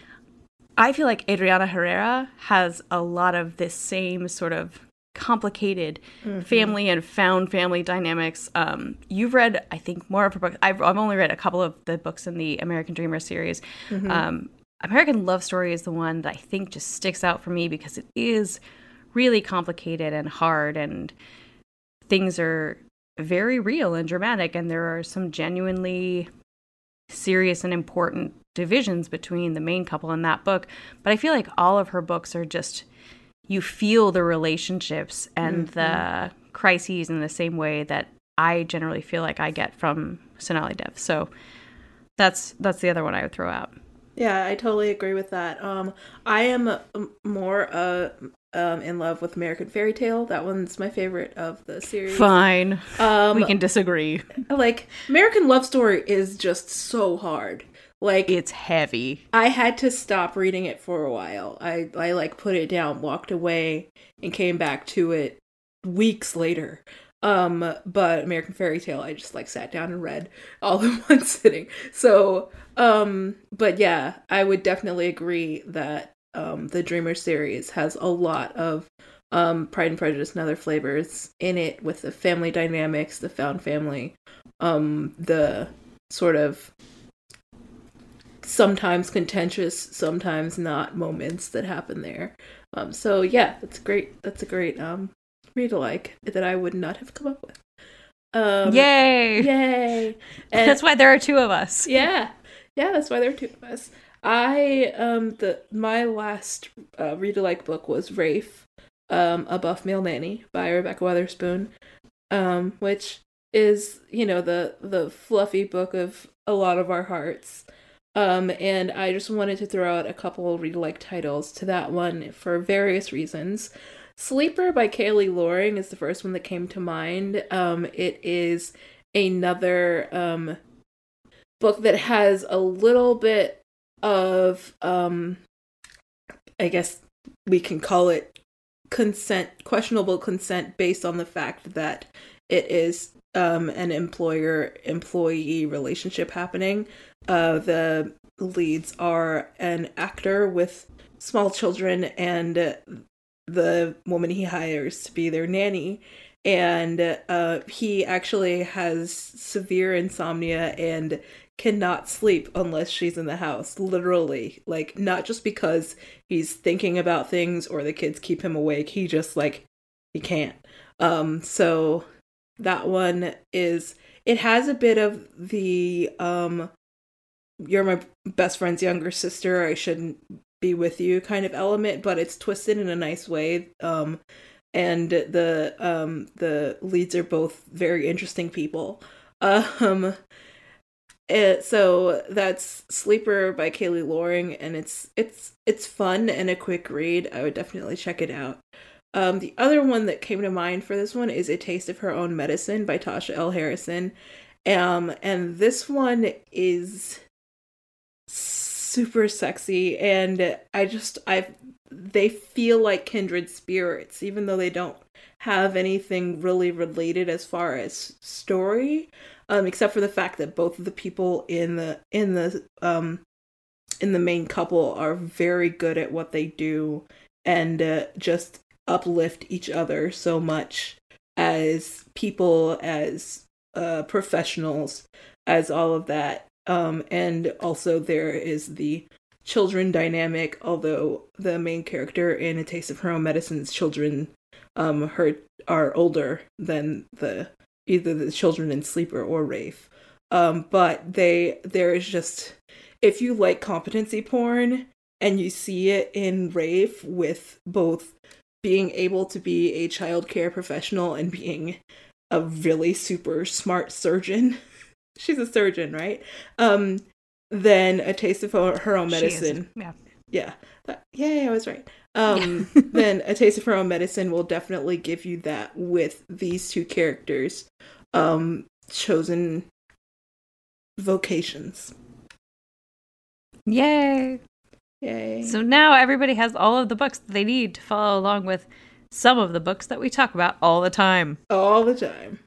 i feel like adriana herrera has a lot of this same sort of complicated mm-hmm. family and found family dynamics. Um, you've read, I think, more of her books. I've, I've only read a couple of the books in the American Dreamer series. Mm-hmm. Um, American Love Story is the one that I think just sticks out for me because it is really complicated and hard, and things are very real and dramatic, and there are some genuinely serious and important divisions between the main couple in that book. But I feel like all of her books are just you feel the relationships and mm-hmm. the crises in the same way that I generally feel like I get from Sonali Dev. So that's that's the other one I would throw out. Yeah, I totally agree with that. Um, I am more uh, um, in love with American Fairy Tale. That one's my favorite of the series. Fine, um, we can disagree. Like American Love Story is just so hard. Like it's heavy. I had to stop reading it for a while. I I like put it down, walked away, and came back to it weeks later. Um, but American Fairy Tale, I just like sat down and read all in one sitting. So, um, but yeah, I would definitely agree that um the Dreamer series has a lot of um Pride and Prejudice and other flavors in it with the family dynamics, the found family, um, the sort of sometimes contentious, sometimes not moments that happen there. Um, so yeah, that's great. That's a great um, read alike that I would not have come up with. Um, yay! Yay! And that's why there are two of us. Yeah, yeah, that's why there are two of us. I um the my last uh, read alike book was Rafe, um, a buff male nanny by Rebekah Weatherspoon, um, which is you know the the fluffy book of a lot of our hearts. Um, and I just wanted to throw out a couple read alike titles to that one for various reasons. Sleeper by Kayley Loring is the first one that came to mind. Um, it is another um, book that has a little bit of, um, I guess we can call it consent, questionable consent, based on the fact that it is um, an employer employee relationship happening. Uh, the leads are an actor with small children and the woman he hires to be their nanny. And uh, he actually has severe insomnia and cannot sleep unless she's in the house, literally. Like, not just because he's thinking about things or the kids keep him awake, he just, like, he can't. Um, so that one is, it has a bit of the, um, you're my best friend's younger sister, I shouldn't be with you kind of element, but it's twisted in a nice way. Um, and the um the leads are both very interesting people. Um, it, so that's Sleeper by Kayley Loring, and it's it's it's fun and a quick read. I would definitely check it out. Um, the other one that came to mind for this one is A Taste of Her Own Medicine by Tasha L. Harrison. Um, and this one is super sexy and I just I they feel like kindred spirits even though they don't have anything really related as far as story um except for the fact that both of the people in the in the um in the main couple are very good at what they do and uh, just uplift each other so much as people as uh professionals as all of that um, and also there is the children dynamic, although the main character in A Taste of Her Own Medicine's children um her are older than the either the children in Sleeper or Rafe. Um, but they there is just if you like competency porn and you see it in Rafe with both being able to be a child care professional and being a really super smart surgeon she's a surgeon, right? Um, then a taste of her, own medicine. Yeah. Yeah. Yeah, I was right. Um, then a taste of her own medicine will definitely give you that with these two characters, um, chosen vocations. Yay! Yay! So now everybody has all of the books that they need to follow along with some of the books that we talk about all the time. All the time.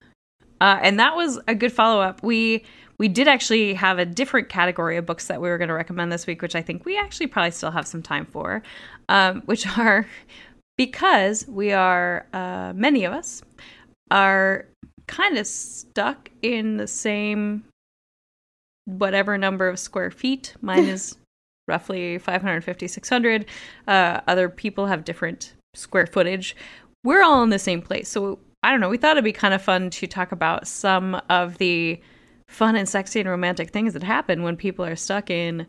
Uh, and that was a good follow up. We we did actually have a different category of books that we were going to recommend this week, which I think we actually probably still have some time for, um, which are because we are uh, many of us are kind of stuck in the same whatever number of square feet. Mine is roughly 550, 600. Uh, other people have different square footage. We're all in the same place. So I don't know, we thought it'd be kind of fun to talk about some of the fun and sexy and romantic things that happen when people are stuck in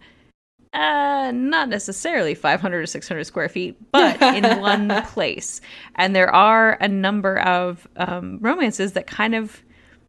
uh, not necessarily 500 or 600 square feet, but in one place. And there are a number of um, romances that kind of,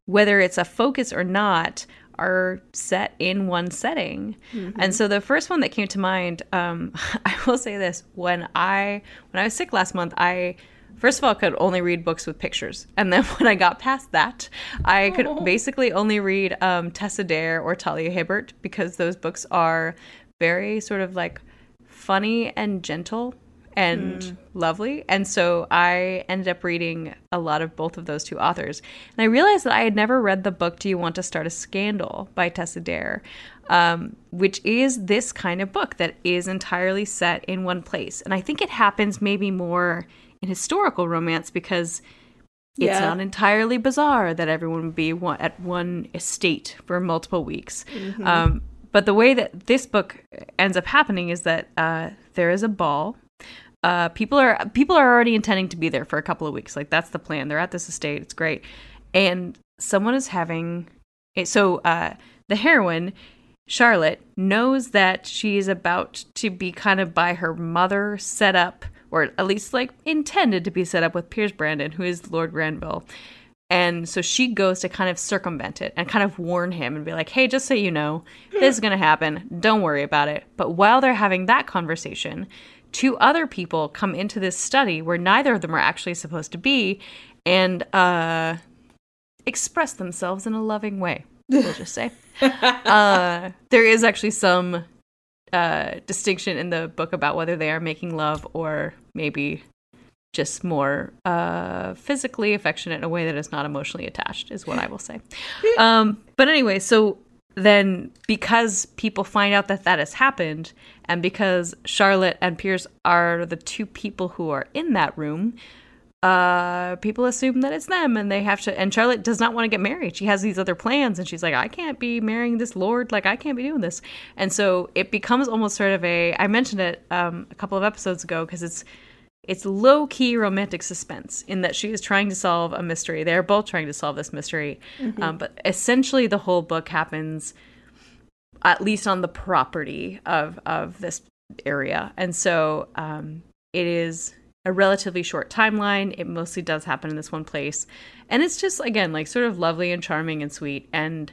whether it's a focus or not, are set in one setting. Mm-hmm. And so the first one that came to mind, um, I will say this: when I when I was sick last month, I First of all, could only read books with pictures. And then when I got past that, I could oh. basically only read um, Tessa Dare or Talia Hibbert because those books are very sort of like funny and gentle and mm. lovely. And so I ended up reading a lot of both of those two authors. And I realized that I had never read the book Do You Want to Start a Scandal by Tessa Dare, um, which is this kind of book that is entirely set in one place. And I think it happens maybe more in historical romance because it's yeah. not entirely bizarre that everyone would be one, at one estate for multiple weeks. Mm-hmm. Um, but the way that this book ends up happening is that uh, there is a ball. Uh, people are people are already intending to be there for a couple of weeks. Like that's the plan. They're at this estate. It's great, and someone is having. So uh, the heroine, Charlotte, knows that she is about to be kind of by her mother set up or at least like intended to be set up with Piers Brandon, who is Lord Granville. And so she goes to kind of circumvent it and kind of warn him and be like, hey, just so you know, this is going to happen. Don't worry about it. But while they're having that conversation, two other people come into this study where neither of them are actually supposed to be and uh, express themselves in a loving way. We'll just say. uh, there is actually some uh, distinction in the book about whether they are making love or maybe just more uh, physically affectionate in a way that is not emotionally attached, is what I will say. Um, but anyway, so then because people find out that that has happened, and because Charlotte and Piers are the two people who are in that room, uh, people assume that it's them and they have to. And Charlotte does not want to get married. She has these other plans and she's like, I can't be marrying this lord. Like, I can't be doing this. And so it becomes almost sort of a. I mentioned it um, a couple of episodes ago because it's. It's low key romantic suspense in that she is trying to solve a mystery. They're both trying to solve this mystery. Mm-hmm. Um, but essentially, the whole book happens at least on the property of, of this area. And so um, it is a relatively short timeline. It mostly does happen in this one place. And it's just again like sort of lovely and charming and sweet and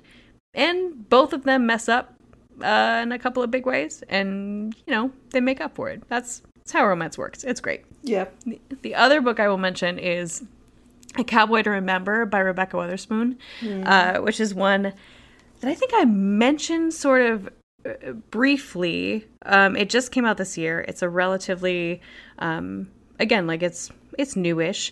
and both of them mess up uh, in a couple of big ways and you know, they make up for it. That's that's how romance works. It's great. Yeah. The, the other book I will mention is A Cowboy to Remember by Rebekah Weatherspoon, mm. uh, which is one that I think I mentioned sort of uh, briefly. Um, it just came out this year. It's a relatively um, again, like it's it's newish.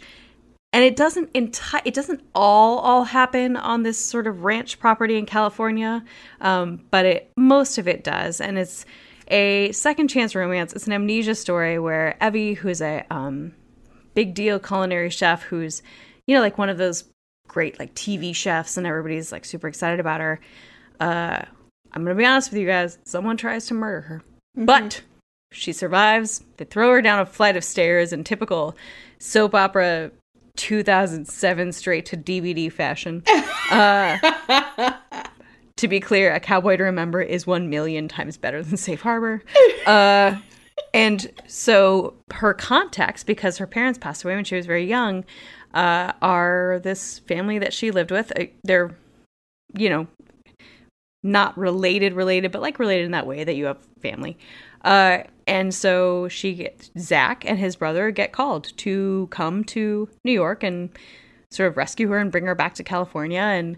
And it doesn't enti- it doesn't all all happen on this sort of ranch property in California, um, but it most of it does, and it's a second chance romance. It's an amnesia story where Evie, who's a um, big deal culinary chef, who's you know like one of those great like TV chefs, and everybody's like super excited about her. Uh, I'm gonna be honest with you guys. Someone tries to murder her, mm-hmm. but she survives. They throw her down a flight of stairs in typical soap opera 2007 straight to DVD fashion. Uh, to be clear, A Cowboy to Remember is one million times better than Safe Harbour. Uh, and so her contacts, because her parents passed away when she was very young, uh, are this family that she lived with. Uh, they're, you know, not related, related, but like related in that way that you have family. Uh, and so she gets Zach and his brother get called to come to New York and sort of rescue her and bring her back to California. And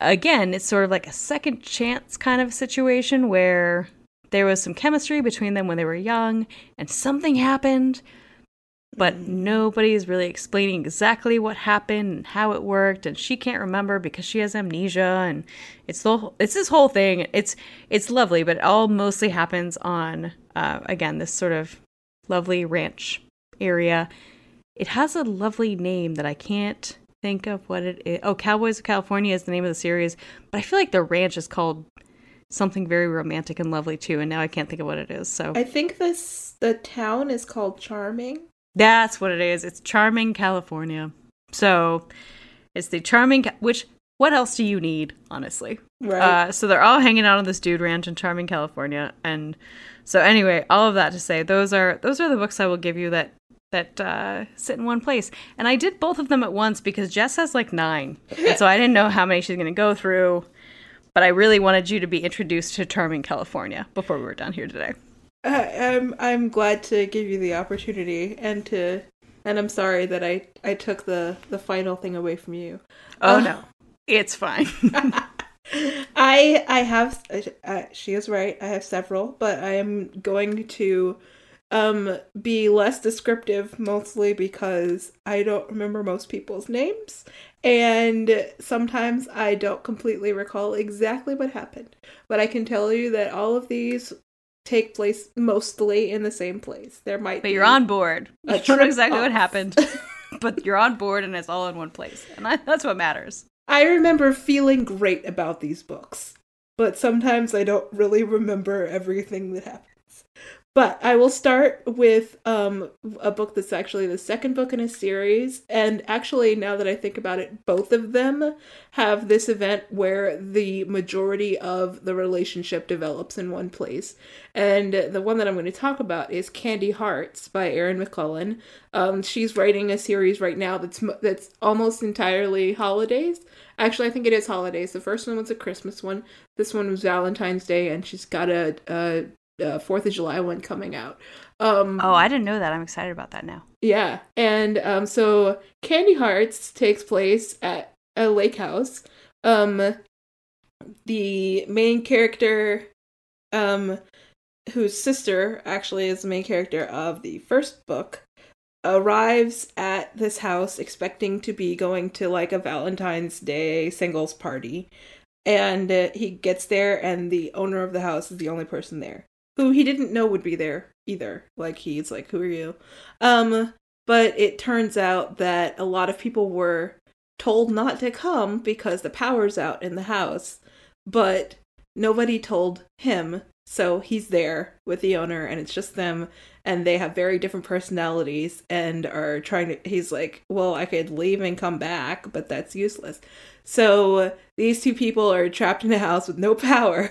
again, it's sort of like a second chance kind of situation where there was some chemistry between them when they were young and something happened but mm. nobody is really explaining exactly what happened and how it worked and she can't remember because she has amnesia and it's the it's this whole thing. It's it's lovely but it all mostly happens on uh, again this sort of lovely ranch area. It has a lovely name that i can't think of what it is oh cowboys of california is the name of the series but i feel like the ranch is called something very romantic and lovely too and now i can't think of what it is so. I think this the town is called charming that's what it is. It's Charming California. So it's the Charming, which, what else do you need, honestly? Right. Uh, so they're all hanging out on this dude ranch in Charming California. And so anyway, all of that to say, those are, those are the books I will give you that that uh, sit in one place. And I did both of them at once because Jess has like nine. And so I didn't know how many she's going to go through. But I really wanted you to be introduced to Charming California before we were done here today. I'm I'm glad to give you the opportunity and to and I'm sorry that I I took the the final thing away from you. Oh uh, no, it's fine. I I have uh, she is right. I have several, but I am going to um be less descriptive mostly because I don't remember most people's names and sometimes I don't completely recall exactly what happened. But I can tell you that all of these take place mostly in the same place. There might But you're on board. You don't know exactly off. what happened, but you're on board and it's all in one place. And I, that's what matters. I remember feeling great about these books, but sometimes I don't really remember everything that happened. But I will start with um, a book that's actually the second book in a series. And actually, now that I think about it, both of them have this event where the majority of the relationship develops in one place. And the one that I'm going to talk about is Candy Hearts by Erin McLellan. Um, she's writing a series right now that's that's almost entirely holidays. Actually, I think it is holidays. The first one was a Christmas one. This one was Valentine's Day, and she's got a, a uh, Fourth of July one coming out. Um, oh, I didn't know that. I'm excited about that now. Yeah, and um, so Candy Hearts takes place at a lake house. Um, the main character, um, whose sister actually is the main character of the first book, arrives at this house expecting to be going to like a Valentine's Day singles party. And uh, he gets there, and the owner of the house is the only person there who he didn't know would be there either. Like he's like, "Who are you?" Um, but it turns out that a lot of people were told not to come because the power's out in the house, but nobody told him. So he's there with the owner and it's just them and they have very different personalities and are trying to he's like, "Well, I could leave and come back, but that's useless." So these two people are trapped in a house with no power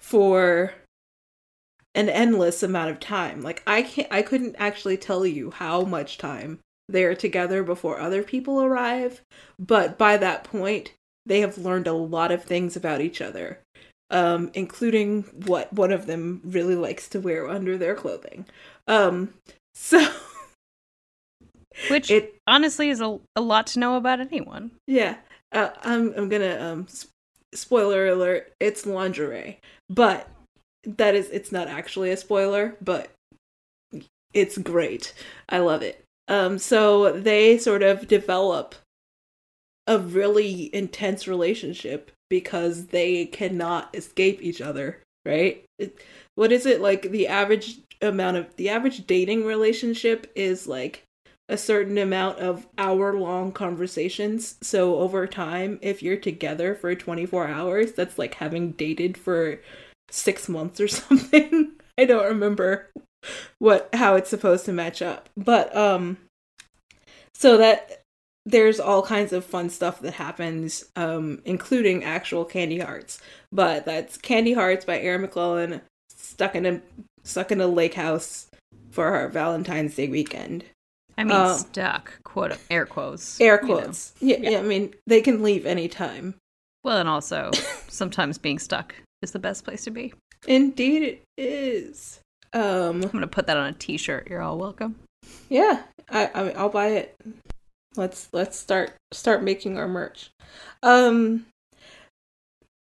for an endless amount of time. Like I can't I couldn't actually tell you how much time they're together before other people arrive, but by that point they have learned a lot of things about each other. Um, including what one of them really likes to wear under their clothing. Um, so which it honestly is a, a lot to know about anyone. Yeah. Uh, I'm I'm gonna um spoiler alert, it's lingerie. But that is it's not actually a spoiler, but it's great. I love it. Um so they sort of develop a really intense relationship because they cannot escape each other, right? It, what is it like the average amount of the average dating relationship is like a certain amount of hour long conversations. So over time, if you're together for 24 hours, that's like having dated for six months or something. I don't remember what how it's supposed to match up. But um so that there's all kinds of fun stuff that happens, um, including actual Candy Hearts. But that's Candy Hearts by Erin McLellan, stuck in a stuck in a lake house for our Valentine's Day weekend. I mean, um, stuck, quote air quotes. Air quotes. You know. yeah, yeah, yeah. I mean, they can leave anytime. Well, and also sometimes being stuck is the best place to be. Indeed, it is. Um, I'm gonna put that on a T-shirt. You're all welcome. Yeah, I, I I'll buy it. Let's let's start start making our merch. Um.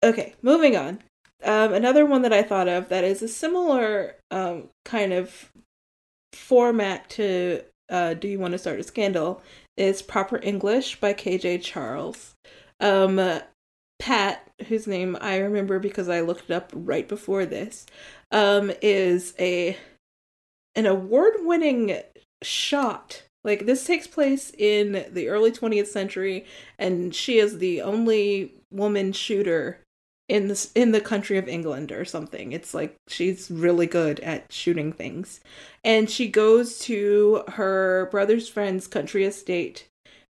Okay, moving on. Um, another one that I thought of that is a similar um kind of format to uh, "Do You Want to Start a Scandal" is "Proper English" by KJ Charles. Um, Pat, whose name I remember because I looked it up right before this, um, is a an award-winning shot. Like this takes place in the early 20th century, and she is the only woman shooter in this in the country of England or something. It's like she's really good at shooting things. And she goes to her brother's friend's country estate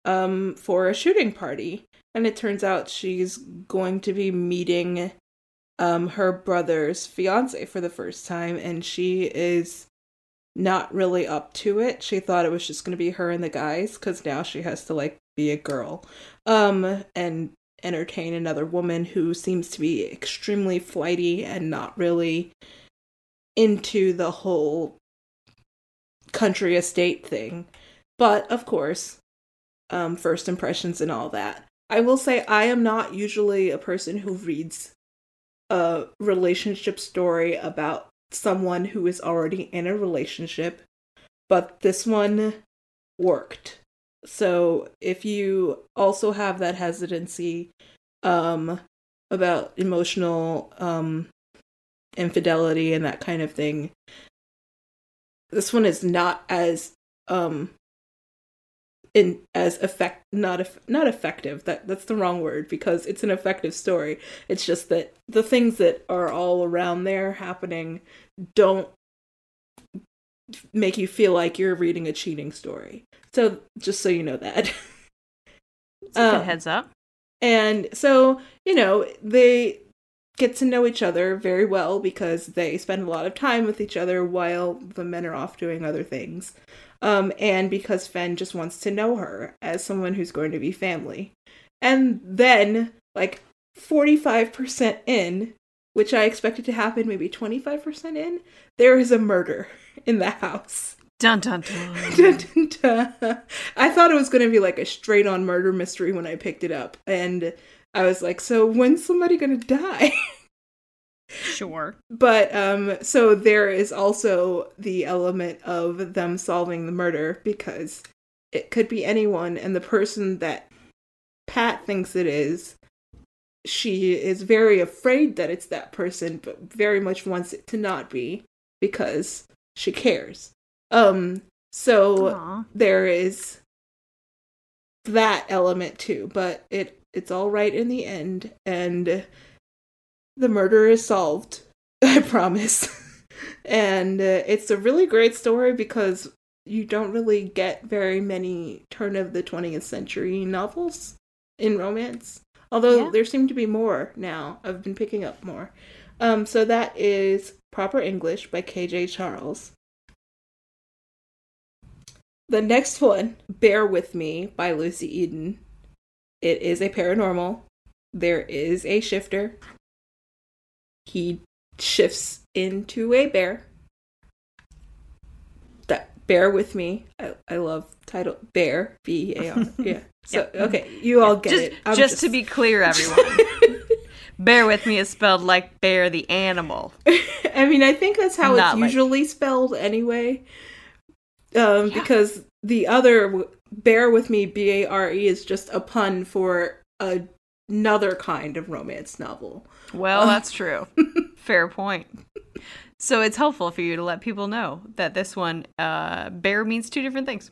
um for a shooting party and it turns out she's going to be meeting um her brother's fiance for the first time and she is not really up to it. She thought it was just going to be her and the guys cuz now she has to like be a girl. Um and entertain another woman who seems to be extremely flighty and not really into the whole country estate thing. But of course, um first impressions and all that. I will say I am not usually a person who reads a relationship story about someone who is already in a relationship, but this one worked. So if you also have that hesitancy um about emotional um infidelity and that kind of thing, this one is not as um in as effect not eff- not effective. That that's the wrong word because it's an effective story. It's just that the things that are all around there happening don't make you feel like you're reading a cheating story. So just so you know that. A um, heads up. and so you know they get to know each other very well because they spend a lot of time with each other while the men are off doing other things um, and because Fen just wants to know her as someone who's going to be family. And then, like 45% in, which I expected to happen maybe 25% in, there is a murder in the house. Dun dun dun. Dun, dun, dun. I thought it was going to be like a straight on murder mystery when I picked it up. And I was like, so when's somebody going to die? Sure. but um so there is also the element of them solving the murder because it could be anyone and the person that Pat thinks it is she is very afraid that it's that person but very much wants it to not be because she cares. Um so Aw. there is that element too, but it it's all right in the end and the murder is solved. I promise. and uh, it's a really great story because you don't really get very many turn of the 20th century novels in romance. Although Yeah. there seem to be more now. I've been picking up more. Um, so that is Proper English by KJ Charles. The next one, Bear With Me by Lucy Eden. It is a paranormal. There is a shifter. He shifts into a bear. That bear with me. I, I love title Bear B A R. Yeah. So okay, you all get just, it. I'm just to be clear, everyone. Bear with me is spelled like bear the animal. I mean, I think that's how Not it's like- usually spelled anyway. Um, because the other "bear with me" B A R E is just a pun for a- another kind of romance novel. Well, that's true. Fair point. So it's helpful for you to let people know that this one, uh, bear means two different things.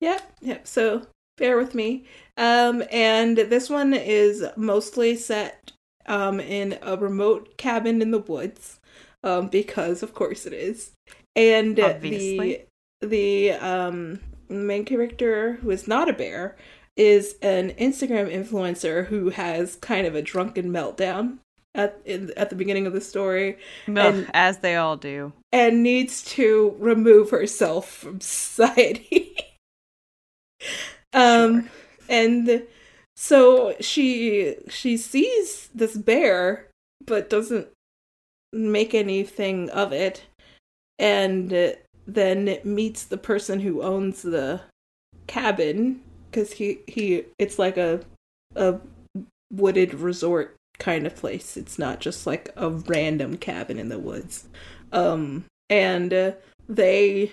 Yep, yep. So bear with me. Um, and this one is mostly set um in a remote cabin in the woods, um, because of course it is. And Obviously. the the um main character who is not a bear is an Instagram influencer who has kind of a drunken meltdown at in, at the beginning of the story Ugh, And- as they all do. and needs to remove herself from society. um and so she she sees this bear but doesn't make anything of it and then meets the person who owns the cabin cuz he he it's like a a wooded resort kind of place. It's not just like a random cabin in the woods. Um and uh, they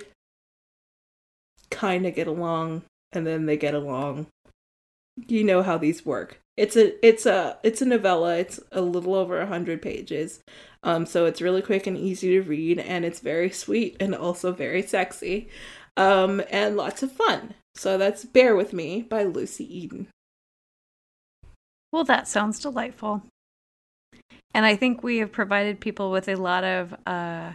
kind of get along and then they get along. You know how these work. It's a it's a it's a novella. It's a little over a hundred pages. Um so it's really quick and easy to read and it's very sweet and also very sexy. Um and lots of fun so that's bear with me by lucy eden Well, that sounds delightful. And I think we have provided people with a lot of uh,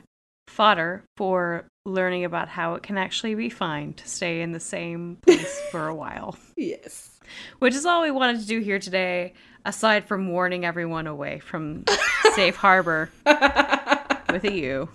fodder for learning about how it can actually be fine to stay in the same place for a while, yes. Which is all we wanted to do here today, aside from warning everyone away from Safe Harbour with a U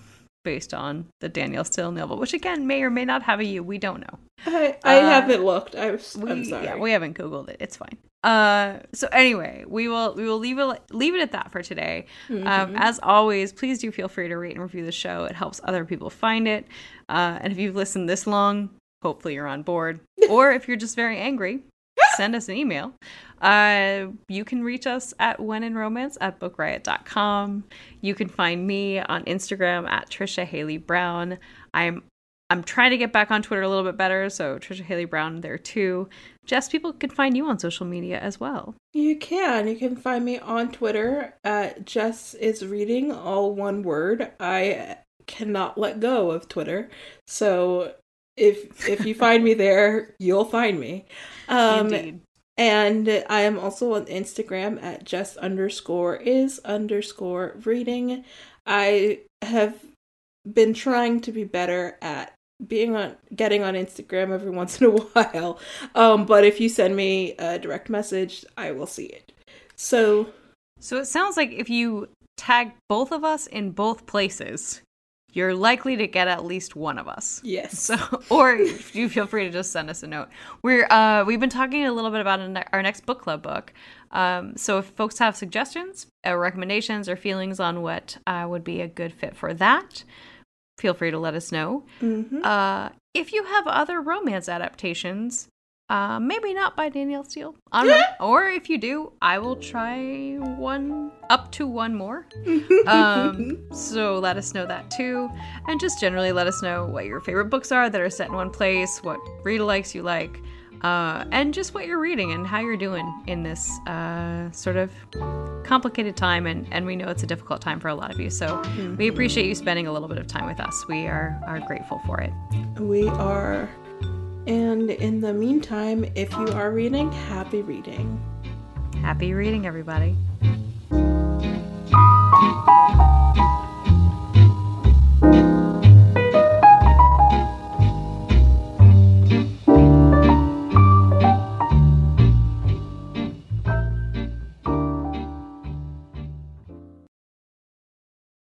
based on the Danielle Steel novel, which again may or may not have a U. We don't know. i, I Uh, haven't looked I was, We, i'm sorry Yeah, we haven't googled it. It's fine. Uh, so anyway, we will we will leave it leave it at that for today. Mm-hmm. Um, as always, please do feel free to rate and review the show. It helps other people find it. Uh, and if you've listened this long, hopefully you're on board. or if you're just very angry, send us an email. Uh, you can reach us at when in romance at bookriot.com. You can find me on Instagram at Trisha Haley Brown. I'm I'm trying to get back on Twitter a little bit better, so Trisha Haley Brown there too. Jess, people can find you on social media as well. You can. You can find me on Twitter at Jess is reading, all one word. I cannot let go of Twitter, so if if you find me there, you'll find me. Um, Indeed. And I am also on Instagram at Jess underscore is underscore reading. I have been trying to be better at being on getting on Instagram every once in a while. Um, but if you send me a direct message, I will see it. So So it sounds like if you tag both of us in both places, you're likely to get at least one of us. yes, So, or if you feel free to just send us a note. We're uh, we've been talking a little bit about our next book club book. Um, so if folks have suggestions, or recommendations, or feelings on what uh, would be a good fit for that, feel free to let us know. Mm-hmm. Uh, if you have other romance adaptations, uh, maybe not by Danielle Steel, I don't know. or if you do, I will try one up to one more. um, so let us know that too, and just generally let us know what your favorite books are that are set in one place, what read likes you like, uh, and just what you're reading and how you're doing in this uh, sort of complicated time. And, and we know it's a difficult time for a lot of you, so we appreciate you spending a little bit of time with us. We are are grateful for it. We are. And in the meantime, if you are reading, happy reading. Happy reading, everybody.